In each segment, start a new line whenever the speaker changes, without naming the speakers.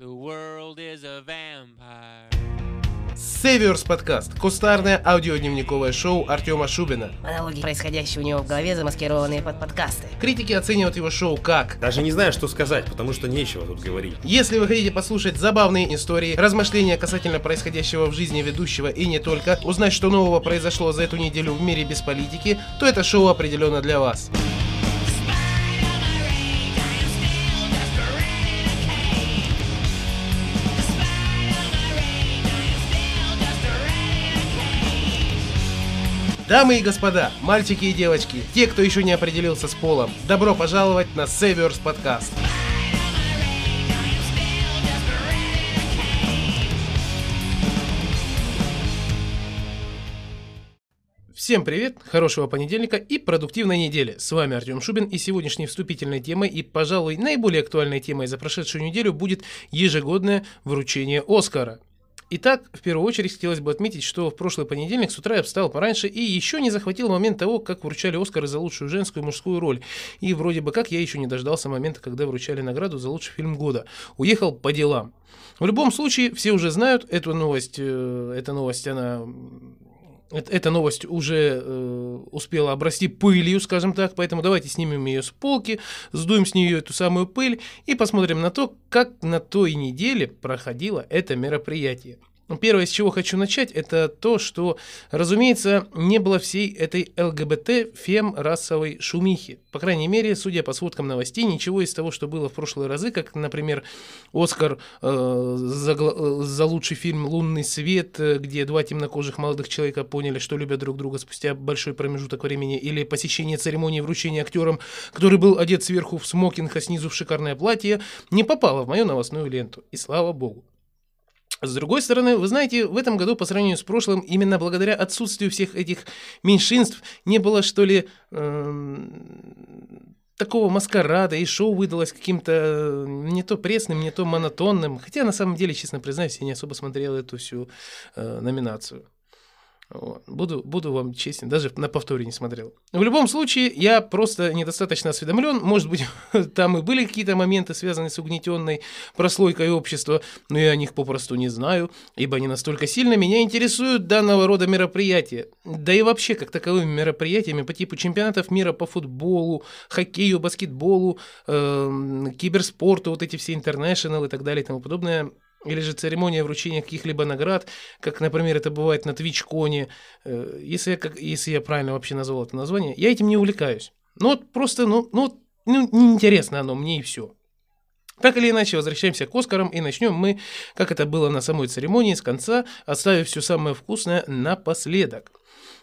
The world is a vampire.
Северс подкаст. Кустарное аудиодневниковое шоу Артема Шубина.
Монологи, происходящие у него в голове, замаскированные под подкасты.
Критики оценивают его шоу как
Даже не знаю, что сказать, потому что нечего тут говорить.
Если вы хотите послушать забавные истории, размышления касательно происходящего в жизни ведущего и не только, узнать, что нового произошло за эту неделю в мире без политики, то это шоу определенно для вас. Дамы и господа, мальчики и девочки, те, кто еще не определился с полом, добро пожаловать на Северс подкаст. Всем привет, хорошего понедельника и продуктивной недели. С вами Артем Шубин и сегодняшней вступительной темой и, пожалуй, наиболее актуальной темой за прошедшую неделю будет ежегодное вручение Оскара. Итак, в первую очередь хотелось бы отметить, что в прошлый понедельник с утра я встал пораньше и еще не захватил момент того, как вручали Оскары за лучшую женскую и мужскую роль. И вроде бы как я еще не дождался момента, когда вручали награду за лучший фильм года. Уехал по делам. В любом случае, все уже знают эту новость. э, Эта новость, она эта новость уже э, успела обрасти пылью, скажем так, поэтому давайте снимем ее с полки, сдуем с нее эту самую пыль и посмотрим на то, как на той неделе проходило это мероприятие. Ну, Первое, с чего хочу начать, это то, что, разумеется, не было всей этой ЛГБТ фем расовой шумихи. По крайней мере, судя по сводкам новостей, ничего из того, что было в прошлые разы, как, например, Оскар э, за, э, за лучший фильм «Лунный свет», э, где два темнокожих молодых человека поняли, что любят друг друга спустя большой промежуток времени, или посещение церемонии вручения актерам, который был одет сверху в смокинг, а снизу в шикарное платье, не попало в мою новостную ленту. И слава богу. С другой стороны, вы знаете, в этом году по сравнению с прошлым, именно благодаря отсутствию всех этих меньшинств, не было, что ли, эм, такого маскарада, и шоу выдалось каким-то э, не то пресным, не то монотонным. Хотя, на самом деле, честно признаюсь, я не особо смотрел эту всю э, номинацию. Вот. Буду, буду вам честен, даже на повторе не смотрел. В любом случае, я просто недостаточно осведомлен. Может быть, там и были какие-то моменты, связанные с угнетенной прослойкой общества, но я о них попросту не знаю, ибо они настолько сильно меня интересуют данного рода мероприятия. Да и вообще, как таковыми мероприятиями по типу чемпионатов мира по футболу, хоккею, баскетболу, эм, киберспорту, вот эти все интернешнл и так далее и тому подобное, или же церемония вручения каких-либо наград, как, например, это бывает на Твичконе, э, если я, как, если я правильно вообще назвал это название, я этим не увлекаюсь. Ну вот просто, ну, ну, ну неинтересно оно мне и все. Так или иначе, возвращаемся к Оскарам и начнем мы, как это было на самой церемонии, с конца, оставив все самое вкусное напоследок.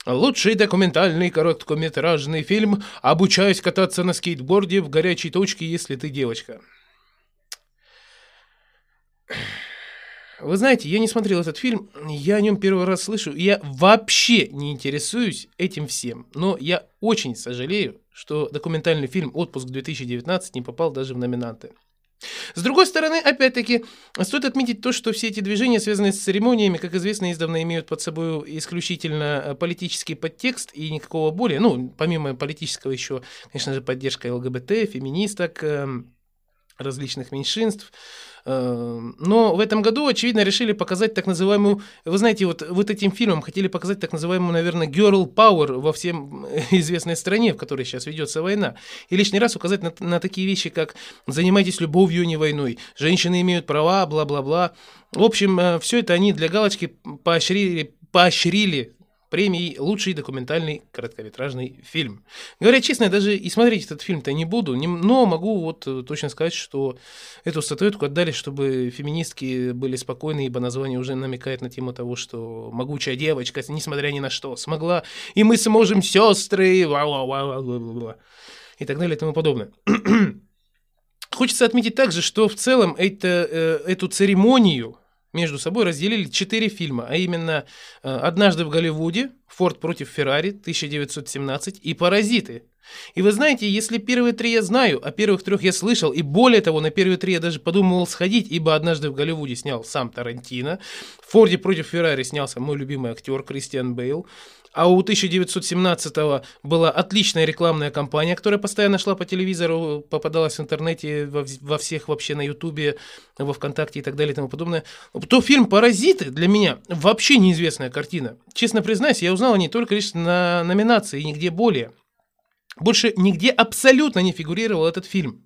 Лучший документальный короткометражный фильм «Обучаюсь кататься на скейтборде в горячей точке, если ты девочка». Вы знаете, я не смотрел этот фильм, я о нем первый раз слышу, и я вообще не интересуюсь этим всем. Но я очень сожалею, что документальный фильм «Отпуск-2019» не попал даже в номинанты. С другой стороны, опять-таки, стоит отметить то, что все эти движения, связанные с церемониями, как известно, издавна имеют под собой исключительно э, политический подтекст и никакого более, ну, помимо политического еще, конечно же, поддержка ЛГБТ, феминисток, эм, различных меньшинств. Эм, Но в этом году, очевидно, решили показать так называемую... Вы знаете, вот, вот этим фильмом хотели показать так называемую, наверное, girl power во всем известной стране, в которой сейчас ведется война. И лишний раз указать на, на такие вещи, как «занимайтесь любовью, а не войной», «женщины имеют права», бла-бла-бла. В общем, все это они для галочки поощрили, поощрили премией «Лучший документальный короткометражный фильм». Говоря честно, я даже и смотреть этот фильм-то не буду, но могу вот э, точно сказать, что эту статуэтку отдали, чтобы феминистки были спокойны, ибо название уже намекает на тему того, что могучая девочка, несмотря ни на что, смогла, и мы сможем, сестры, ва-ва-ва-ва-ва-ва, и так далее и тому подобное. Хочется отметить также, что в целом это, э, эту церемонию между собой разделили четыре фильма, а именно э, «Однажды в Голливуде», «Форд против Феррари» 1917 и «Паразиты» И вы знаете, если первые три я знаю, а первых трех я слышал, и более того, на первые три я даже подумывал сходить, ибо однажды в Голливуде снял сам Тарантино, в Форде против Феррари снялся мой любимый актер Кристиан Бейл, а у 1917-го была отличная рекламная кампания, которая постоянно шла по телевизору, попадалась в интернете, во, во всех вообще на Ютубе, во Вконтакте и так далее и тому подобное. То фильм «Паразиты» для меня вообще неизвестная картина. Честно признаюсь, я узнал о ней только лишь на номинации и нигде более. Больше нигде абсолютно не фигурировал этот фильм.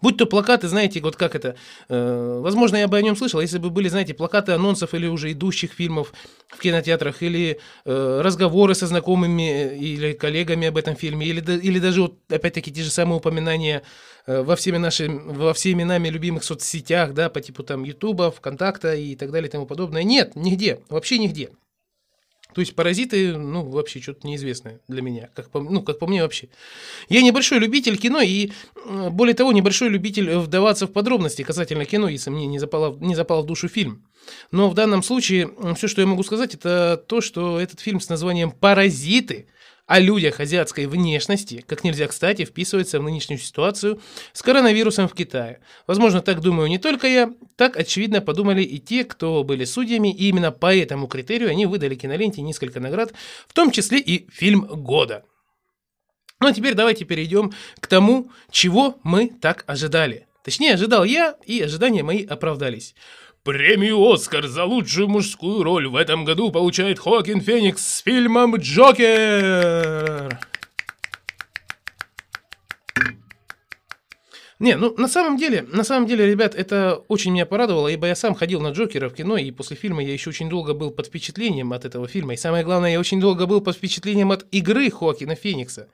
Будь то плакаты, знаете, вот как это, э, возможно, я бы о нем слышал, если бы были, знаете, плакаты анонсов или уже идущих фильмов в кинотеатрах, или э, разговоры со знакомыми или коллегами об этом фильме, или, или даже, вот, опять-таки, те же самые упоминания э, во всеми нашими, во всеми нами любимых соцсетях, да, по типу там Ютуба, ВКонтакта и так далее и тому подобное. Нет, нигде, вообще нигде. То есть паразиты, ну, вообще что-то неизвестное для меня, как по, ну, как по мне вообще. Я небольшой любитель кино и, более того, небольшой любитель вдаваться в подробности касательно кино, если мне не запало, не запал в душу фильм. Но в данном случае все, что я могу сказать, это то, что этот фильм с названием «Паразиты» о людях азиатской внешности, как нельзя кстати, вписывается в нынешнюю ситуацию с коронавирусом в Китае. Возможно, так думаю не только я, так очевидно подумали и те, кто были судьями, и именно по этому критерию они выдали киноленте несколько наград, в том числе и фильм года. Ну а теперь давайте перейдем к тому, чего мы так ожидали. Точнее, ожидал я, и ожидания мои оправдались. Премию «Оскар» за лучшую мужскую роль в этом году получает Хоакин Феникс с фильмом «Джокер». Не, ну на самом деле, на самом деле, ребят, это очень меня порадовало, ибо я сам ходил на Джокера в кино, и после фильма я еще очень долго был под впечатлением от этого фильма. И самое главное, я очень долго был под впечатлением от игры Хоакина Феникса.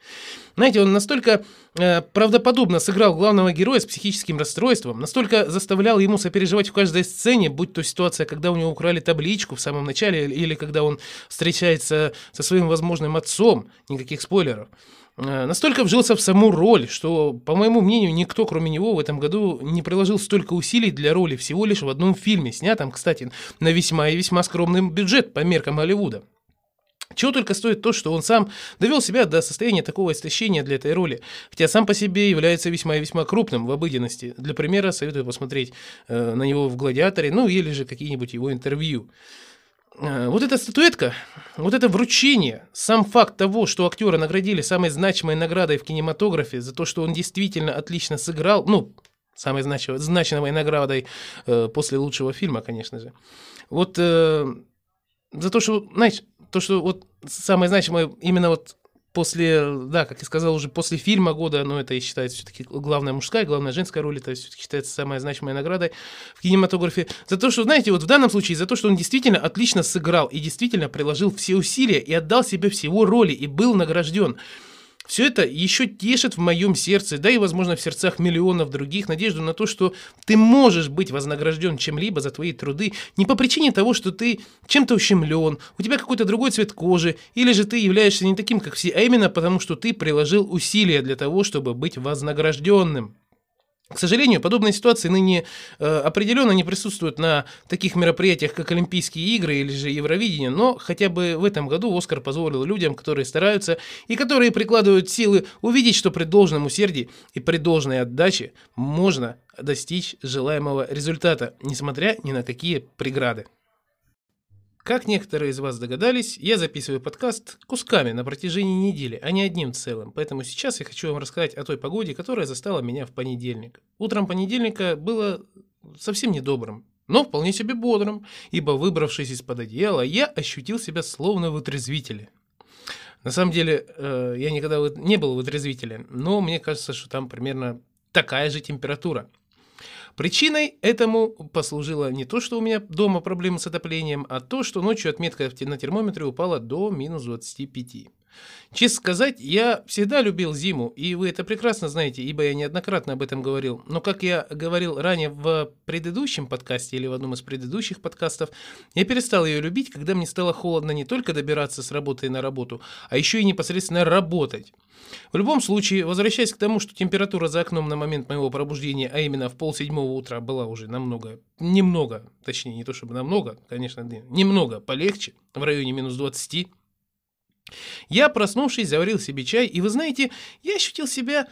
Знаете, он настолько э, правдоподобно сыграл главного героя с психическим расстройством, настолько заставлял ему сопереживать в каждой сцене, будь то ситуация, когда у него украли табличку в самом начале, или когда он встречается со своим возможным отцом, никаких спойлеров. Э, настолько вжился в саму роль, что, по моему мнению, никто, кроме него, в этом году не приложил столько усилий для роли всего лишь в одном фильме, снятом, кстати, на весьма и весьма скромный бюджет по меркам Голливуда. Чего только стоит то, что он сам довел себя до состояния такого истощения для этой роли, хотя сам по себе является весьма и весьма крупным в обыденности. Для примера советую посмотреть э, на него в «Гладиаторе», ну или же какие-нибудь его интервью. Э, вот эта статуэтка, вот это вручение, сам факт того, что актера наградили самой значимой наградой в кинематографе за то, что он действительно отлично сыграл, ну, самой значимой, значимой наградой э, после лучшего фильма, конечно же. Вот э, за то, что, знаешь, то, что вот самое значимое именно вот после, да, как я сказал, уже после фильма года, но это и считается все-таки главная мужская, главная женская роль, это все-таки считается самая значимая награда в кинематографе. За то, что, знаете, вот в данном случае, за то, что он действительно отлично сыграл и действительно приложил все усилия и отдал себе всего роли и был награжден. Все это еще тешит в моем сердце, да и, возможно, в сердцах миллионов других, надежду на то, что ты можешь быть вознагражден чем-либо за твои труды не по причине того, что ты чем-то ущемлен, у тебя какой-то другой цвет кожи, или же ты являешься не таким, как все, а именно потому, что ты приложил усилия для того, чтобы быть вознагражденным. К сожалению, подобные ситуации ныне э, определенно не присутствуют на таких мероприятиях, как Олимпийские игры или же Евровидение, но хотя бы в этом году Оскар позволил людям, которые стараются и которые прикладывают силы, увидеть, что при должном усердии и при должной отдаче можно достичь желаемого результата, несмотря ни на какие преграды. Как некоторые из вас догадались, я записываю подкаст кусками на протяжении недели, а не одним целым. Поэтому сейчас я хочу вам рассказать о той погоде, которая застала меня в понедельник. Утром понедельника было совсем недобрым, но вполне себе бодрым, ибо выбравшись из-под одеяла, я ощутил себя словно в отрезвителе. На самом деле, э, я никогда не был в отрезвителе, но мне кажется, что там примерно такая же температура – Причиной этому послужило не то, что у меня дома проблемы с отоплением, а то, что ночью отметка на термометре упала до минус 25. Честно сказать, я всегда любил зиму, и вы это прекрасно знаете, ибо я неоднократно об этом говорил. Но, как я говорил ранее в предыдущем подкасте или в одном из предыдущих подкастов, я перестал ее любить, когда мне стало холодно не только добираться с работы на работу, а еще и непосредственно работать. В любом случае, возвращаясь к тому, что температура за окном на момент моего пробуждения, а именно в полседьмого утра, была уже намного, немного, точнее, не то чтобы намного, конечно, немного полегче, в районе минус 20, Я, проснувшись, заварил себе чай, и вы знаете, я ощутил себя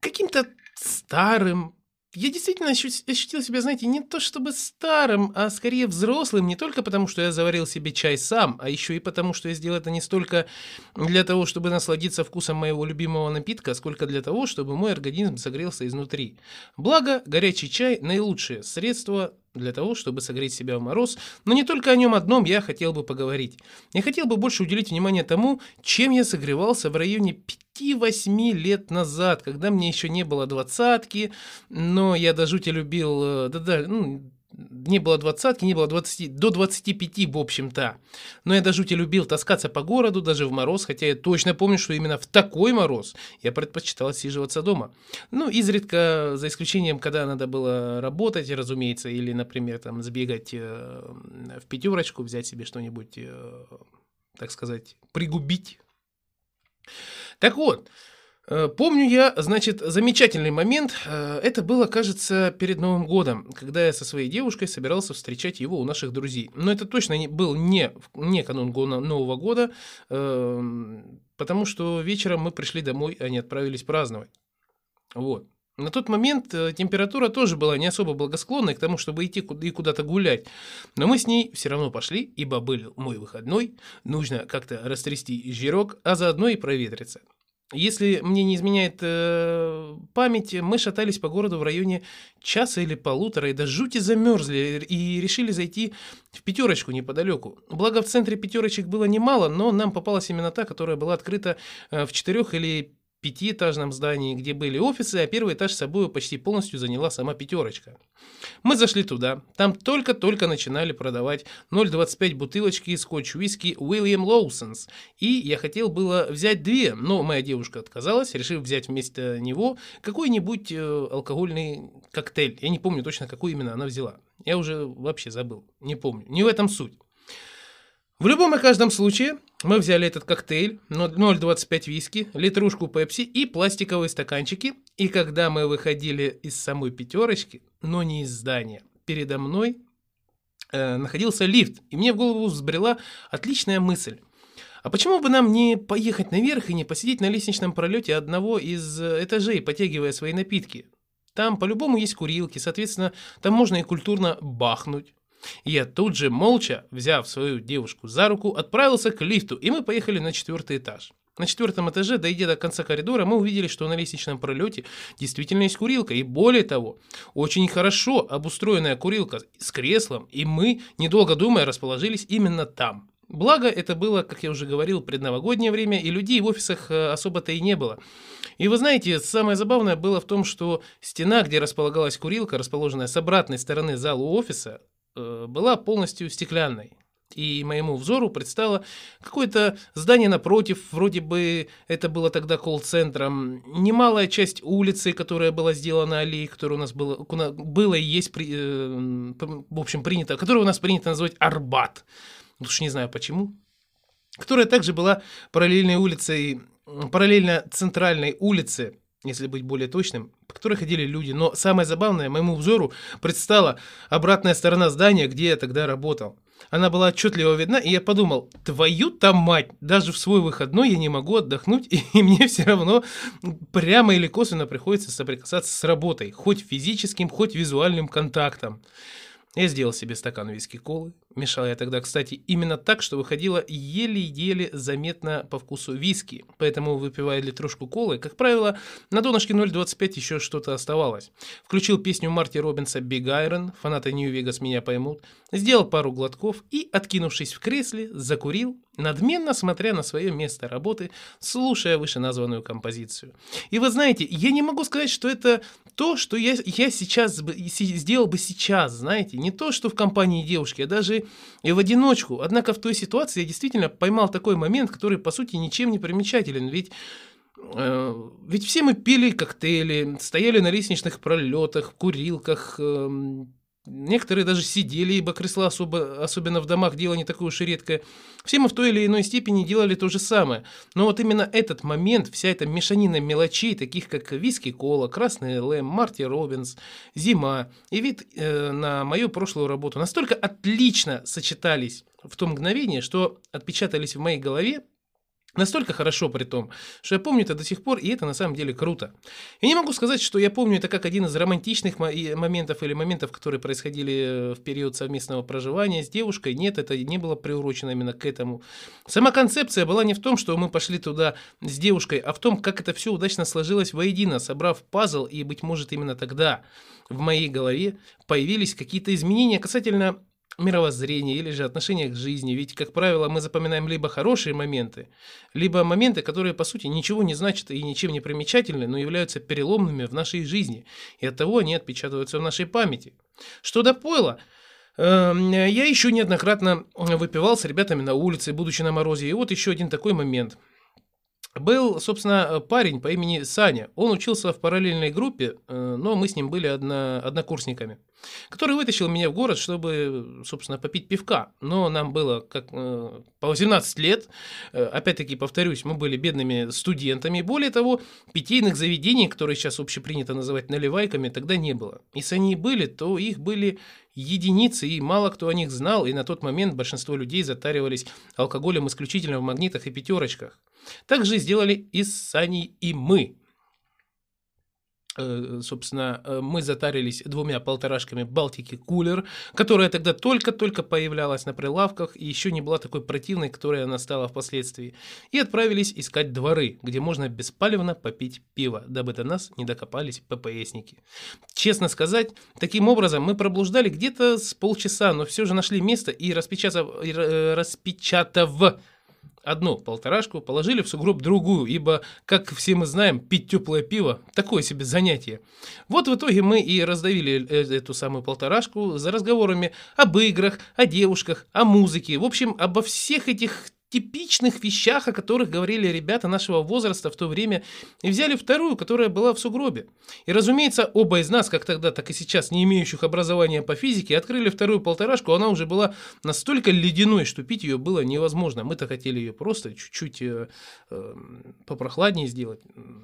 каким-то старым. Я действительно ощу- ощутил себя, знаете, не то чтобы старым, а скорее взрослым, не только потому, что я заварил себе чай сам, а еще и потому, что я сделал это не столько для того, чтобы насладиться вкусом моего любимого напитка, сколько для того, чтобы мой организм согрелся изнутри. Благо, горячий чай – наилучшее средство для того, чтобы согреть себя в мороз, но не только о нем одном я хотел бы поговорить. Я хотел бы больше уделить внимание тому, чем я согревался в районе 5-8 лет назад, когда мне еще не было двадцатки, но я до жути любил, э, да-да, ну, не было двадцатки, не было 20, до 25 в общем-то. Но я до жути любил таскаться по городу, даже в мороз, хотя я точно помню, что именно в такой мороз я предпочитал отсиживаться дома. Ну, изредка, за исключением, когда надо было работать, разумеется, или, например, там сбегать э, в пятерочку, взять себе что-нибудь, э, так сказать, пригубить. Так вот, Помню я, значит, замечательный момент. Э, Это было, кажется, перед Новым годом, когда я со своей девушкой собирался встречать его у наших друзей. Но это точно не, был не, не канун го- Нового года, эм, потому что вечером мы пришли домой, а не отправились праздновать. Вот. На тот момент э, температура тоже была не особо благосклонной к тому, чтобы идти и куда-то гулять. Но мы с ней все равно пошли, ибо был мой выходной, нужно как-то растрясти жирок, а заодно и проветриться. Если мне не изменяет э, память, мы шатались по городу в районе часа или полутора и до жути замерзли и решили зайти в пятерочку неподалеку. Благо в центре пятерочек было немало, но нам попалась именно та, которая была открыта э, в четырех или пятиэтажном здании, где были офисы, а первый этаж собой почти полностью заняла сама пятерочка. Мы зашли туда. Там только-только начинали продавать 0,25 бутылочки скотч-виски William Lawson's. И я хотел было взять две, но моя девушка отказалась, решив взять вместо него какой-нибудь э, алкогольный коктейль. Я не помню точно, какой именно она взяла. Я уже вообще забыл, не помню. Не в этом суть. В любом и каждом случае мы взяли этот коктейль, но- 0,25 виски, литрушку пепси и пластиковые стаканчики. И когда мы выходили из самой пятерочки, но не из здания, передо мной э, находился лифт. И мне в голову взбрела отличная мысль. А почему бы нам не поехать наверх и не посидеть на лестничном пролете одного из э, этажей, потягивая свои напитки? Там по-любому есть курилки, соответственно, там можно и культурно бахнуть. Я тут же, молча, взяв свою девушку за руку, отправился к лифту, и мы поехали на четвертый этаж. На четвертом этаже, дойдя до конца коридора, мы увидели, что на лестничном пролете действительно есть курилка. И более того, очень хорошо обустроенная курилка с креслом, и мы, недолго думая, расположились именно там. Благо, это было, как я уже говорил, предновогоднее время, и людей в офисах э, особо-то и не было. И вы знаете, самое забавное было в том, что стена, где располагалась курилка, расположенная с обратной стороны зала офиса, была полностью стеклянной. И моему взору предстало какое-то здание напротив, вроде бы это было тогда колл-центром, немалая часть улицы, которая была сделана аллеей, которая у нас было, куна- было и есть, при- э, в общем, принято, которую у нас принято называть Арбат. Уж не знаю почему. Которая также была параллельной улицей, параллельно центральной улице, если быть более точным, по которой ходили люди. Но самое забавное, моему взору предстала обратная сторона здания, где я тогда работал. Она была отчетливо видна, и я подумал, твою там мать, даже в свой выходной я не могу отдохнуть, и мне все равно прямо или косвенно приходится соприкасаться с работой, хоть физическим, хоть визуальным контактом. Я сделал себе стакан виски-колы. Мешал я тогда, кстати, именно так, что выходило еле-еле заметно по вкусу виски. Поэтому, выпивая литрушку колы, как правило, на донышке 0,25 еще что-то оставалось. Включил песню Марти Робинса «Big Iron», фанаты Нью-Вегас меня поймут, сделал пару глотков и, откинувшись в кресле, закурил, надменно смотря на свое место работы, слушая вышеназванную композицию. И вы знаете, я не могу сказать, что это то, что я, я сейчас бы, сделал бы сейчас, знаете, не то, что в компании девушки, а даже и в одиночку. Однако в той ситуации я действительно поймал такой момент, который, по сути, ничем не примечателен, ведь э, ведь все мы пили коктейли, стояли на лестничных пролетах, в курилках, эм, некоторые даже сидели, ибо кресла особо, особенно в домах дело не такое уж и редкое. Все мы в той или иной степени делали то же самое. Но вот именно этот момент, вся эта мешанина мелочей, таких как виски кола, красный ЛМ, Марти Робинс, зима и вид э, на мою прошлую работу настолько отлично сочетались в то мгновение, что отпечатались в моей голове, Настолько хорошо при том, что я помню это до сих пор, и это на самом деле круто. Я не могу сказать, что я помню это как один из романтичных моментов или моментов, которые происходили э, в период совместного проживания с девушкой. Нет, это не было приурочено именно к этому. Сама концепция была не в том, что мы пошли туда с девушкой, а в том, как это все удачно сложилось воедино, собрав пазл, и, быть может, именно тогда в моей голове появились какие-то изменения касательно мировоззрения или же отношения к жизни. Ведь, как правило, мы запоминаем либо хорошие моменты, либо моменты, которые, по сути, ничего не значат и ничем не примечательны, но являются переломными в нашей жизни. И оттого они отпечатываются в нашей памяти. Что до пойла, эм, я еще неоднократно выпивал с ребятами на улице, будучи на морозе. И вот еще один такой момент – был, собственно, парень по имени Саня. Он учился в параллельной группе, э, но мы с ним были одно, однокурсниками, который вытащил меня в город, чтобы, собственно, попить пивка. Но нам было как э, по 18 лет. Э, опять-таки, повторюсь, мы были бедными студентами. Более того, питейных заведений, которые сейчас общепринято называть наливайками, тогда не было. Если они и были, то их были единицы, и мало кто о них знал, и на тот момент большинство людей затаривались алкоголем исключительно в магнитах и пятерочках. Так же сделали и с Саней и мы. Э, собственно, э, мы затарились двумя полторашками Балтики Кулер, которая тогда только-только появлялась на прилавках и еще не была такой противной, которой она стала впоследствии, и отправились искать дворы, где можно беспалевно попить пиво, дабы до нас не докопались ППСники. Честно сказать, таким образом мы проблуждали где-то с полчаса, но все же нашли место и распечатав, э, распечатав одну полторашку, положили в сугроб другую, ибо, как все мы знаем, пить теплое пиво – такое себе занятие. Вот в итоге мы и раздавили э, эту самую полторашку за разговорами об играх, о девушках, о музыке, в общем, обо всех этих типичных вещах, о которых говорили ребята нашего возраста в то время, и взяли вторую, которая была в сугробе. И, разумеется, оба из нас, как тогда, так и сейчас, не имеющих образования по физике, открыли вторую полторашку, она уже была настолько ледяной, что пить ее было невозможно. Мы-то хотели ее просто чуть-чуть э, э, попрохладнее сделать,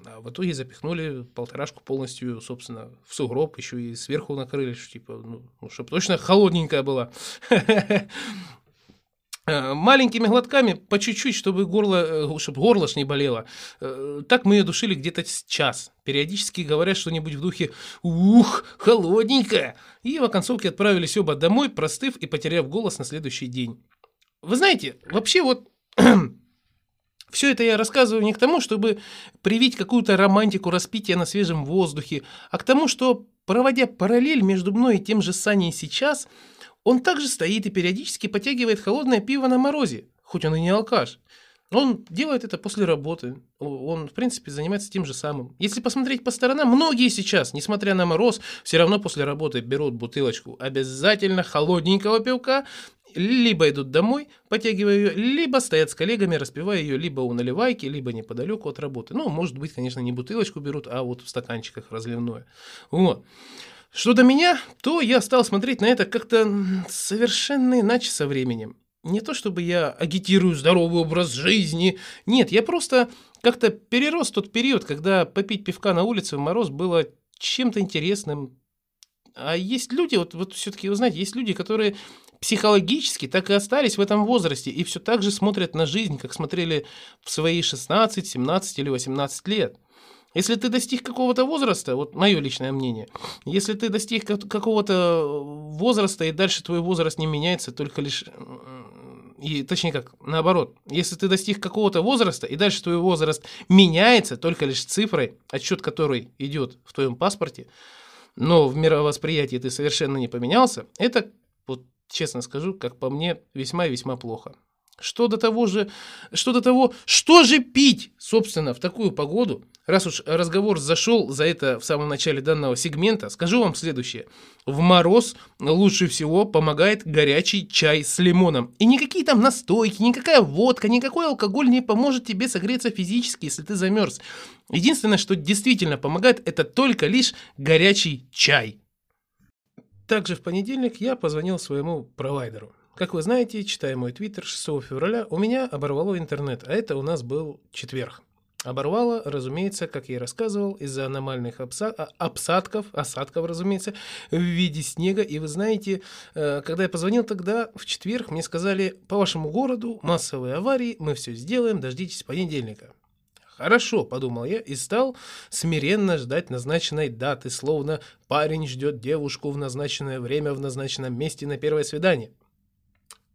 а в итоге запихнули полторашку полностью, собственно, в сугроб, еще и сверху накрыли, типа, ну чтобы точно холодненькая была. Э, маленькими глотками, по чуть-чуть, чтобы горло, э, чтобы горло ж не болело. Э, так мы ее душили где-то час. Периодически говорят что-нибудь в духе «Ух, холодненькая!» И в оконцовке отправились оба домой, простыв и потеряв голос на следующий день. Вы знаете, вообще вот все это я рассказываю не к тому, чтобы привить какую-то романтику распития на свежем воздухе, а к тому, что, проводя параллель между мной и тем же Саней сейчас – он также стоит и периодически потягивает холодное пиво на морозе, хоть он и не алкаш. Он делает это после работы. Он, в принципе, занимается тем же самым. Если посмотреть по сторонам, многие сейчас, несмотря на мороз, все равно после работы берут бутылочку обязательно холодненького пивка, либо идут домой, потягивая ее, либо стоят с коллегами, распивая ее либо у наливайки, либо неподалеку от работы. Ну, может быть, конечно, не бутылочку берут, а вот в стаканчиках разливное. Вот. Что до меня, то я стал смотреть на это как-то совершенно иначе со временем. Не то чтобы я агитирую здоровый образ жизни, нет, я просто как-то перерос тот период, когда попить пивка на улице в мороз было чем-то интересным. А есть люди, вот, вот все-таки, вы знаете, есть люди, которые психологически так и остались в этом возрасте и все так же смотрят на жизнь, как смотрели в свои 16, 17 или 18 лет. Если ты достиг какого-то возраста, вот мое личное мнение, если ты достиг какого-то возраста и дальше твой возраст не меняется, только лишь и точнее как, наоборот, если ты достиг какого-то возраста, и дальше твой возраст меняется только лишь цифрой, отчет которой идет в твоем паспорте, но в мировосприятии ты совершенно не поменялся, это, вот честно скажу, как по мне, весьма и весьма плохо. Что до того же, что до того, что же пить, собственно, в такую погоду? Раз уж разговор зашел за это в самом начале данного сегмента, скажу вам следующее. В мороз лучше всего помогает горячий чай с лимоном. И никакие там настойки, никакая водка, никакой алкоголь не поможет тебе согреться физически, если ты замерз. Единственное, что действительно помогает, это только лишь горячий чай. Также в понедельник я позвонил своему провайдеру. Как вы знаете, читая мой твиттер 6 февраля, у меня оборвало интернет, а это у нас был четверг. Оборвало, разумеется, как я и рассказывал, из-за аномальных а- обсадков, осадков, разумеется, в виде снега. И вы знаете, э, когда я позвонил тогда, в четверг, мне сказали, по вашему городу массовые аварии, мы все сделаем, дождитесь понедельника. Хорошо, подумал я и стал смиренно ждать назначенной даты, словно парень ждет девушку в назначенное время в назначенном месте на первое свидание.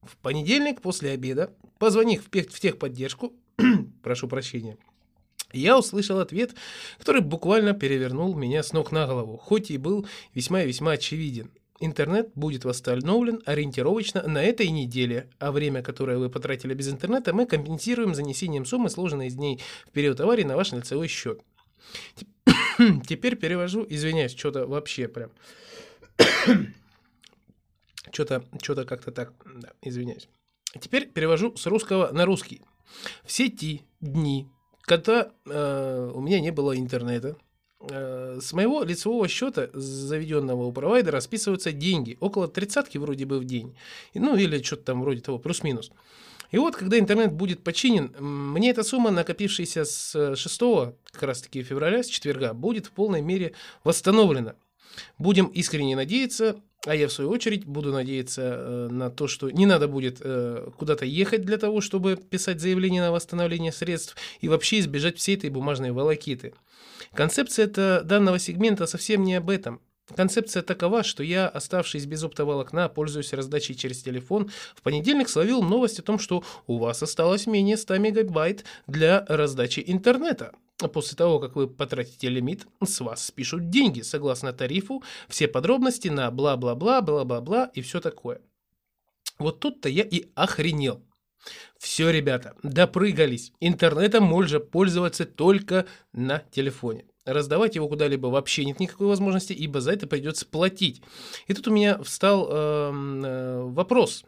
В понедельник после обеда, позвонив в техподдержку, прошу прощения, я услышал ответ, который буквально перевернул меня с ног на голову, хоть и был весьма и весьма очевиден. Интернет будет восстановлен ориентировочно на этой неделе, а время, которое вы потратили без интернета, мы компенсируем занесением суммы, сложенной из дней в период аварии, на ваш лицевой счет. Теп- Теперь перевожу, извиняюсь, что-то вообще прям... Что-то что как-то так, да, извиняюсь. Теперь перевожу с русского на русский. Все те дни, когда э, у меня не было интернета, э, с моего лицевого счета, заведенного у провайдера, списываются деньги. Около тридцатки вроде бы в день. Ну, или что-то там вроде того, плюс-минус. И вот, когда интернет будет починен, мне эта сумма, накопившаяся с 6 как раз-таки февраля, с четверга, будет в полной мере восстановлена. Будем искренне надеяться, а я в свою очередь буду надеяться э, на то, что не надо будет э, куда-то ехать для того, чтобы писать заявление на восстановление средств и вообще избежать всей этой бумажной волокиты. Концепция это данного сегмента совсем не об этом. Концепция такова, что я, оставшись без оптоволокна, пользуясь раздачей через телефон, в понедельник словил новость о том, что у вас осталось менее 100 мегабайт для раздачи интернета. После того, как вы потратите лимит, с вас спишут деньги согласно тарифу, все подробности на бла-бла-бла, бла-бла-бла и все такое. Вот тут-то я и охренел. Все, ребята, допрыгались. Интернетом можно пользоваться только на телефоне. Раздавать его куда-либо вообще нет никакой возможности, ибо за это придется платить. И тут у меня встал эм, э, вопрос,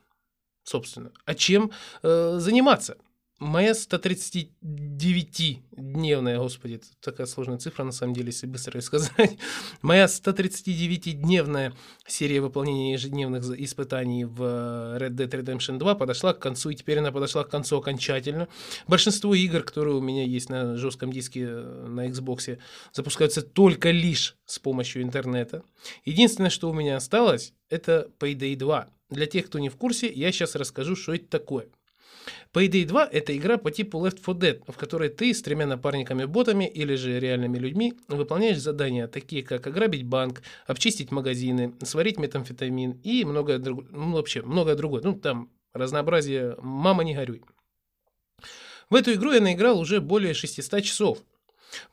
собственно, а чем э, заниматься? Моя 139-дневная, господи, такая сложная цифра, на самом деле, если быстро ее сказать. Моя 139-дневная серия выполнения ежедневных испытаний в э, Red Dead Redemption 2 подошла к концу, и теперь она подошла к концу окончательно. Большинство игр, которые у меня есть на жестком диске э, на Xbox, запускаются только лишь с помощью интернета. Единственное, что у меня осталось, это Payday 2. Для тех, кто не в курсе, я сейчас расскажу, что это такое. Payday 2 – это игра по типу Left 4 Dead, в которой ты с тремя напарниками-ботами или же реальными людьми выполняешь задания, такие как ограбить банк, обчистить магазины, сварить метамфетамин и многое другое, ну, вообще многое другое. Ну, там разнообразие «мама, не горюй». В эту игру я наиграл уже более 600 часов.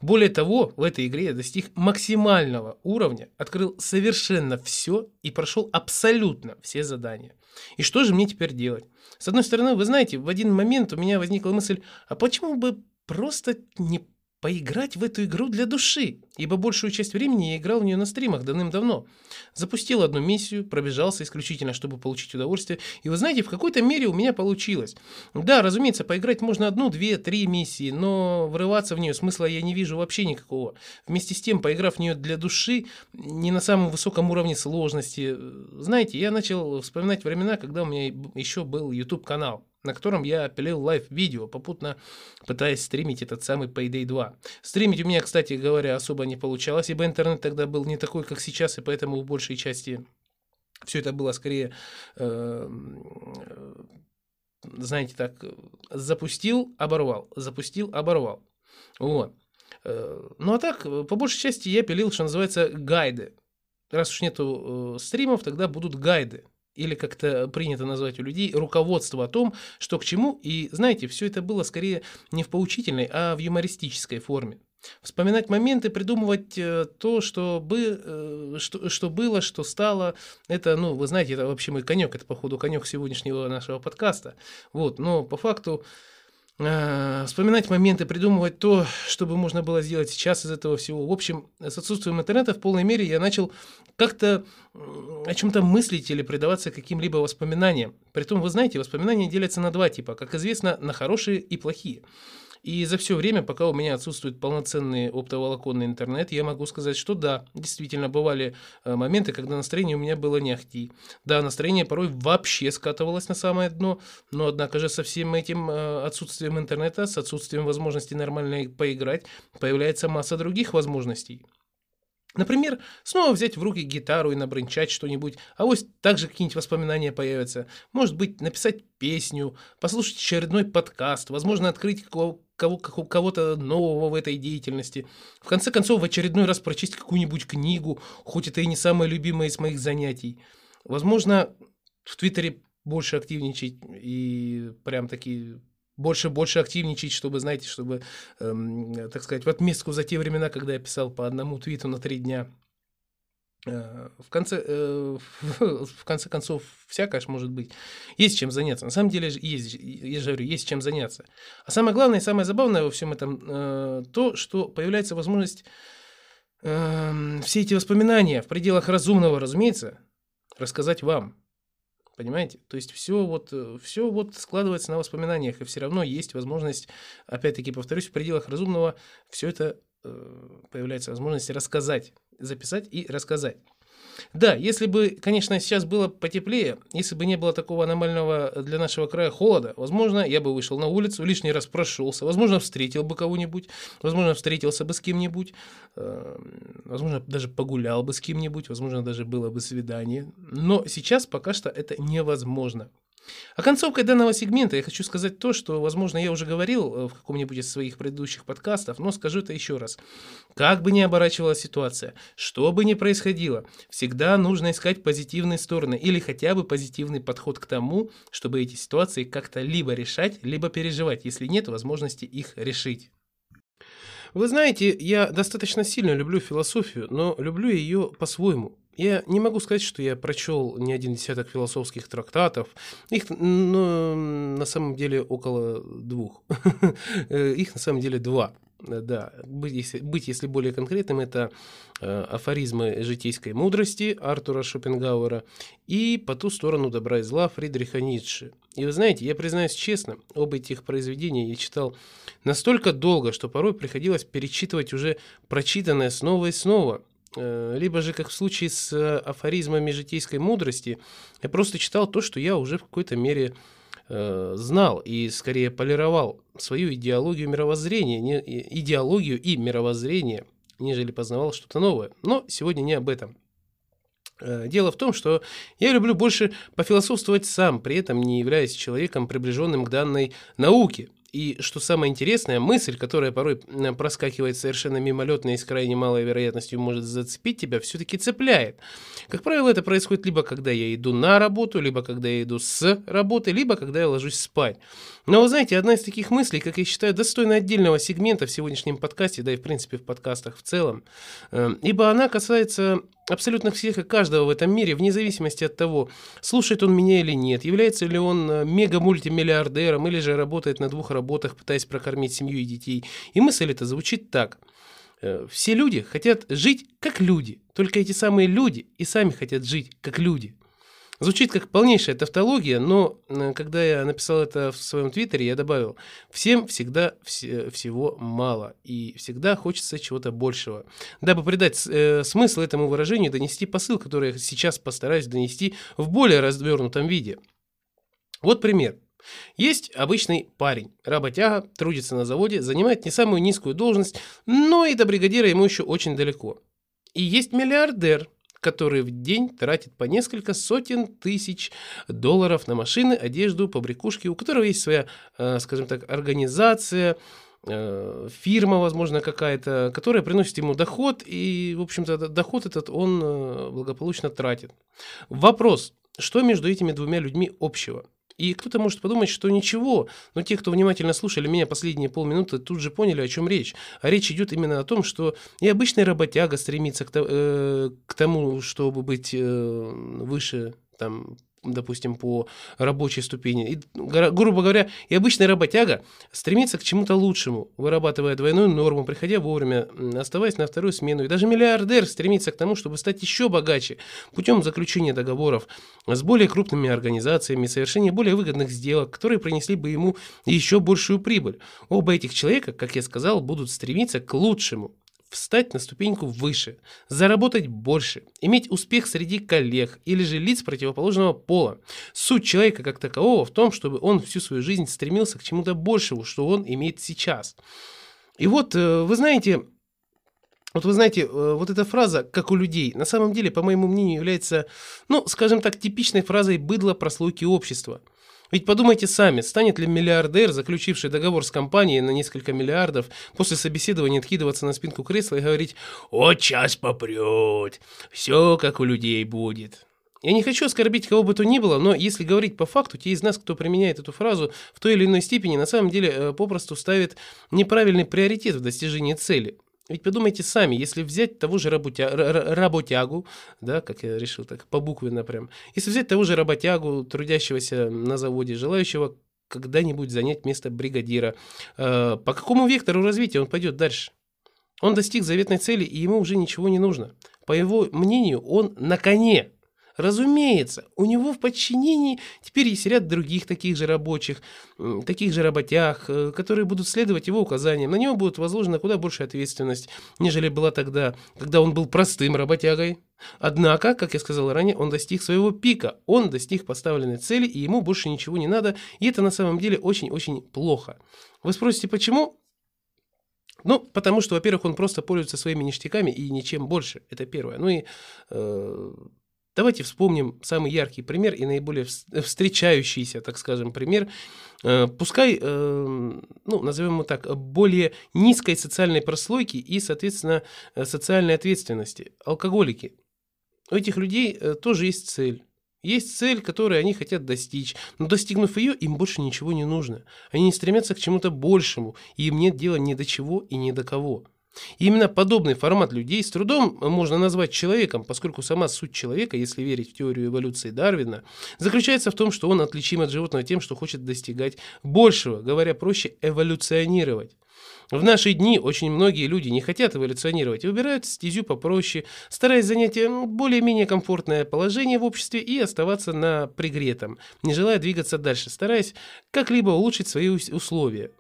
Более того, в этой игре я достиг максимального уровня, открыл совершенно все и прошел абсолютно все задания. И что же мне теперь делать? С одной стороны, вы знаете, в один момент у меня возникла мысль, а почему бы просто не поиграть в эту игру для души? Ибо большую часть времени я играл в нее на стримах давным-давно. Запустил одну миссию, пробежался исключительно, чтобы получить удовольствие. И вы знаете, в какой-то мере у меня получилось. Да, разумеется, поиграть можно одну, две, три миссии, но врываться в нее смысла я не вижу вообще никакого. Вместе с тем, поиграв в нее для души, не на самом высоком уровне сложности, знаете, я начал вспоминать времена, когда у меня еще был YouTube-канал на котором я пилил лайв-видео, попутно пытаясь стримить этот самый Payday 2. Стримить у меня, кстати говоря, особо не получалось, ибо интернет тогда был не такой, как сейчас, и поэтому в большей части все это было скорее, э, э, знаете, так, запустил, оборвал, запустил, оборвал. Вот. Э, Ну а так, по большей части я пилил, что называется, гайды. Раз уж нету э, стримов, тогда будут гайды. Или как-то принято назвать у людей руководство о том, что к чему. И знаете, все это было скорее не в поучительной, а в юмористической форме. Вспоминать моменты, придумывать э, то, что, бы, э, что, что было, что стало. Это, ну, вы знаете, это вообще мой конек. Это, походу, конек сегодняшнего нашего подкаста. Вот, но по факту вспоминать моменты, придумывать то, чтобы можно было сделать сейчас из этого всего. В общем, с отсутствием интернета в полной мере я начал как-то о чем-то мыслить или предаваться каким-либо воспоминаниям. Притом, вы знаете, воспоминания делятся на два типа. Как известно, на хорошие и плохие. И за все время, пока у меня отсутствует полноценный оптоволоконный интернет, я могу сказать, что да, действительно бывали э, моменты, когда настроение у меня было не ахти. Да, настроение порой вообще скатывалось на самое дно, но однако же со всем этим э, отсутствием интернета, с отсутствием возможности нормально поиграть, появляется масса других возможностей. Например, снова взять в руки гитару и набрынчать что-нибудь, а вот также какие-нибудь воспоминания появятся. Может быть, написать песню, послушать очередной подкаст, возможно, открыть кого, кого, кого-то нового в этой деятельности. В конце концов, в очередной раз прочесть какую-нибудь книгу, хоть это и не самое любимое из моих занятий. Возможно, в Твиттере больше активничать и прям такие больше больше активничать, чтобы, знаете, чтобы, эм, так сказать, в отместку за те времена, когда я писал по одному твиту на три дня. Э, в конце, э, в конце концов, всякое может быть. Есть чем заняться. На самом деле, есть, я же говорю, есть чем заняться. А самое главное и самое забавное во всем этом э, то, что появляется возможность э, все эти воспоминания в пределах разумного, разумеется, рассказать вам. Понимаете? То есть все вот, все вот складывается на воспоминаниях, и все равно есть возможность, опять-таки повторюсь, в пределах разумного все это появляется возможность рассказать, записать и рассказать. Да, если бы, конечно, сейчас было потеплее, если бы не было такого аномального для нашего края холода, возможно, я бы вышел на улицу, лишний раз прошелся, возможно, встретил бы кого-нибудь, возможно, встретился бы с кем-нибудь, э, возможно, даже погулял бы с кем-нибудь, возможно, даже было бы свидание. Но сейчас пока что это невозможно. А концовкой данного сегмента я хочу сказать то, что, возможно, я уже говорил э, в каком-нибудь из своих предыдущих подкастов, но скажу это еще раз. Как бы ни оборачивалась ситуация, что бы ни происходило, всегда нужно искать позитивные стороны или хотя бы позитивный подход к тому, чтобы эти ситуации как-то либо решать, либо переживать, если нет возможности их решить. Вы знаете, я достаточно сильно люблю философию, но люблю ее по-своему. Я не могу сказать, что я прочел не один десяток философских трактатов. Их ну, на самом деле около двух. Их на самом деле два. Да, быть если, быть, если более конкретным, это э, афоризмы житейской мудрости Артура Шопенгауэра и «По ту сторону добра и зла» Фридриха Ницше. И вы знаете, я признаюсь честно, оба этих произведения я читал настолько долго, что порой приходилось перечитывать уже прочитанное снова и снова. Э, либо же, как в случае с э, афоризмами житейской мудрости, я просто читал то, что я уже в какой-то мере э, знал и скорее полировал свою идеологию мировоззрения, не, идеологию и мировоззрение, нежели познавал что-то новое. Но сегодня не об этом. Дело в том, что я люблю больше пофилософствовать сам, при этом не являясь человеком, приближенным к данной науке – и что самое интересное, мысль, которая порой проскакивает совершенно мимолетно и с крайне малой вероятностью может зацепить тебя, все-таки цепляет. Как правило, это происходит либо когда я иду на работу, либо когда я иду с работы, либо когда я ложусь спать. Но вы знаете, одна из таких мыслей, как я считаю, достойна отдельного сегмента в сегодняшнем подкасте, да и в принципе в подкастах в целом, эм, ибо она касается абсолютно всех и каждого в этом мире, вне зависимости от того, слушает он меня или нет, является ли он э, мега-мультимиллиардером или же работает на двух работах, пытаясь прокормить семью и детей. И мысль эта звучит так. Э, все люди хотят жить как люди, только эти самые люди и сами хотят жить как люди. Звучит как полнейшая тавтология, но э, когда я написал это в своем твиттере, я добавил, всем всегда вс- всего мало, и всегда хочется чего-то большего. Дабы придать э, смысл этому выражению, донести посыл, который я сейчас постараюсь донести в более развернутом виде. Вот пример. Есть обычный парень, работяга, трудится на заводе, занимает не самую низкую должность, но и до бригадира ему еще очень далеко. И есть миллиардер, который в день тратит по несколько сотен тысяч долларов на машины, одежду, побрякушки, у которого есть своя, э, скажем так, организация, э, фирма, возможно, какая-то, которая приносит ему доход, и, в общем-то, доход этот он э, благополучно тратит. Вопрос, что между этими двумя людьми общего? И кто-то может подумать, что ничего, но те, кто внимательно слушали меня последние полминуты, тут же поняли, о чем речь. А речь идет именно о том, что и обычный работяга стремится к, э, к тому, чтобы быть э, выше там, допустим, по рабочей ступени. И, гора- грубо говоря, и обычный работяга стремится к чему-то лучшему, вырабатывая двойную норму, приходя вовремя, оставаясь на вторую смену. И даже миллиардер стремится к тому, чтобы стать еще богаче путем заключения договоров с более крупными организациями, совершения более выгодных сделок, которые принесли бы ему еще большую прибыль. Оба этих человека, как я сказал, будут стремиться к лучшему встать на ступеньку выше, заработать больше, иметь успех среди коллег или же лиц противоположного пола. Суть человека как такового в том, чтобы он всю свою жизнь стремился к чему-то большему, что он имеет сейчас. И вот, э, вы знаете, вот вы знаете, э, вот эта фраза «как у людей» на самом деле, по моему мнению, является, ну, скажем так, типичной фразой быдла прослойки общества. Ведь подумайте сами, станет ли миллиардер, заключивший договор с компанией на несколько миллиардов, после собеседования откидываться на спинку кресла и говорить «Вот час попрет, все как у людей будет». Я не хочу оскорбить кого бы то ни было, но если говорить по факту, те из нас, кто применяет эту фразу в той или иной степени, на самом деле э, попросту ставит неправильный приоритет в достижении цели. Ведь подумайте сами, если взять того же работя... работягу, да, как я решил так, по буквенно прям, если взять того же работягу, трудящегося на заводе, желающего когда-нибудь занять место бригадира, э, по какому вектору развития он пойдет дальше? Он достиг заветной цели, и ему уже ничего не нужно. По его мнению, он на коне. Разумеется, у него в подчинении теперь есть ряд других таких же рабочих, таких же работяг, э, которые будут следовать его указаниям. На него будет возложена куда большая ответственность, нежели была тогда, когда он был простым работягой. Однако, как я сказал ранее, он достиг своего пика, он достиг поставленной цели, и ему больше ничего не надо, и это на самом деле очень-очень плохо. Вы спросите, почему? Ну, потому что, во-первых, он просто пользуется своими ништяками и ничем больше. Это первое. Ну и э, давайте вспомним самый яркий пример и наиболее вс- встречающийся, так скажем, пример. Э, пускай, э, ну, назовем его так, более низкой социальной прослойки и, соответственно, э, социальной ответственности. Алкоголики. У этих людей э, тоже есть цель. Есть цель, которую они хотят достичь, но достигнув ее, им больше ничего не нужно. Они не стремятся к чему-то большему, и им нет дела ни до чего и ни до кого. И именно подобный формат людей с трудом можно назвать человеком, поскольку сама суть человека, если верить в теорию эволюции Дарвина, заключается в том, что он отличим от животного тем, что хочет достигать большего, говоря проще, эволюционировать. В наши дни очень многие люди не хотят эволюционировать и выбирают стезю попроще, стараясь занять м, более-менее комфортное положение в обществе и оставаться на пригретом, не желая двигаться дальше, стараясь как-либо улучшить свои ус- условия.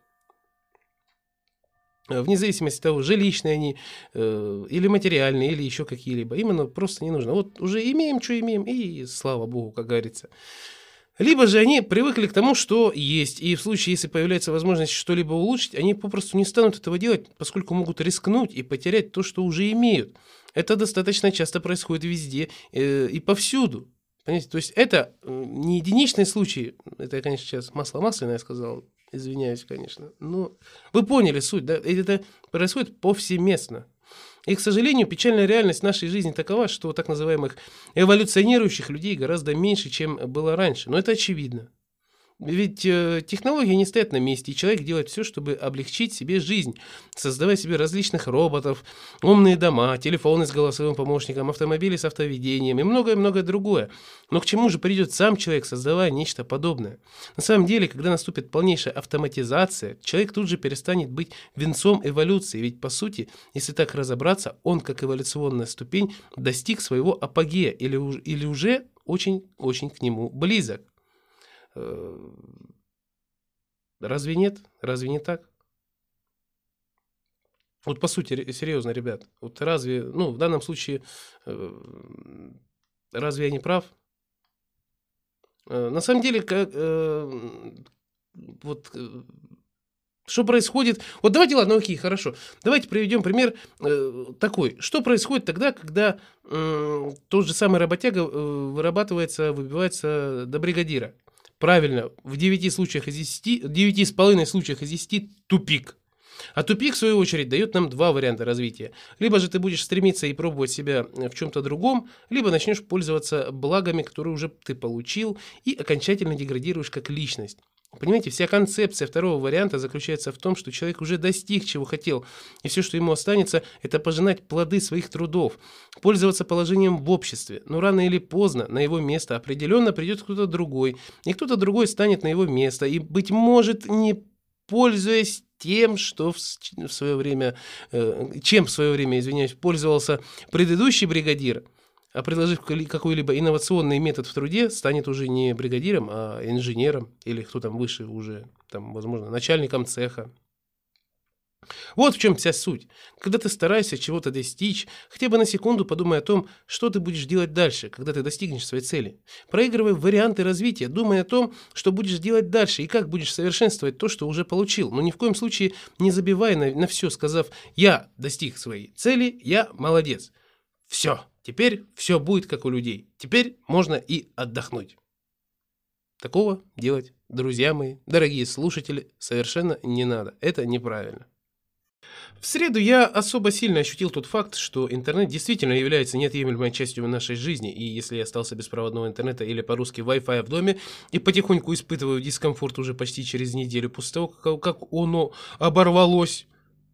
Э, Вне зависимости от того, жилищные они э, или материальные, или еще какие-либо. Им оно просто не нужно. Вот уже имеем, что имеем, и слава богу, как говорится. Либо же они привыкли к тому, что есть, и в случае, если появляется возможность что-либо улучшить, они попросту не станут этого делать, поскольку могут рискнуть и потерять то, что уже имеют. Это достаточно часто происходит везде э, и повсюду. Понимаете? То есть это э, не единичный случай, это я, конечно, сейчас масло масляное сказал, извиняюсь, конечно, но вы поняли суть, да? Это происходит повсеместно. И, к сожалению, печальная реальность нашей жизни такова, что так называемых эволюционирующих людей гораздо меньше, чем было раньше. Но это очевидно. Ведь э, технологии не стоят на месте, и человек делает все, чтобы облегчить себе жизнь, создавая себе различных роботов, умные дома, телефоны с голосовым помощником, автомобили с автоведением и многое-многое другое. Но к чему же придет сам человек, создавая нечто подобное? На самом деле, когда наступит полнейшая автоматизация, человек тут же перестанет быть венцом эволюции, ведь по сути, если так разобраться, он как эволюционная ступень достиг своего апогея или, или уже очень-очень к нему близок. Э, Разве нет? Разве не так? Вот по сути, серьезно, ребят, вот разве, ну, в данном случае, э, разве я не прав? Э, На самом деле, как, э, вот, э, что происходит? Вот давайте, ладно, окей, хорошо. Давайте приведем пример э, такой. Что происходит тогда, когда м, тот же самый работяга э, вырабатывается, выбивается до бригадира? Правильно, в 9 случаях из 10, 9 с половиной случаях из 10 тупик. А тупик, в свою очередь, дает нам два варианта развития. Либо же ты будешь стремиться и пробовать себя в чем-то другом, либо начнешь пользоваться благами, которые уже ты получил, и окончательно деградируешь как личность. Понимаете, вся концепция второго варианта заключается в том, что человек уже достиг чего хотел, и все, что ему останется, это пожинать плоды своих трудов, пользоваться положением в обществе. Но рано или поздно на его место определенно придет кто-то другой, и кто-то другой станет на его место, и, быть может, не пользуясь тем, что в, свое время, э, чем в свое время, извиняюсь, пользовался предыдущий бригадир, а предложив какой-либо инновационный метод в труде, станет уже не бригадиром, а инженером или кто там выше уже, там, возможно, начальником цеха. Вот в чем вся суть. Когда ты стараешься чего-то достичь, хотя бы на секунду подумай о том, что ты будешь делать дальше, когда ты достигнешь своей цели. Проигрывай варианты развития, думай о том, что будешь делать дальше и как будешь совершенствовать то, что уже получил. Но ни в коем случае не забивай на, на все, сказав «я достиг своей цели, я молодец». Все. Теперь все будет как у людей. Теперь можно и отдохнуть. Такого делать, друзья мои, дорогие слушатели, совершенно не надо. Это неправильно. В среду я особо сильно ощутил тот факт, что интернет действительно является неотъемлемой частью нашей жизни, и если я остался без проводного интернета или по-русски Wi-Fi в доме и потихоньку испытываю дискомфорт уже почти через неделю после того, как, оно оборвалось,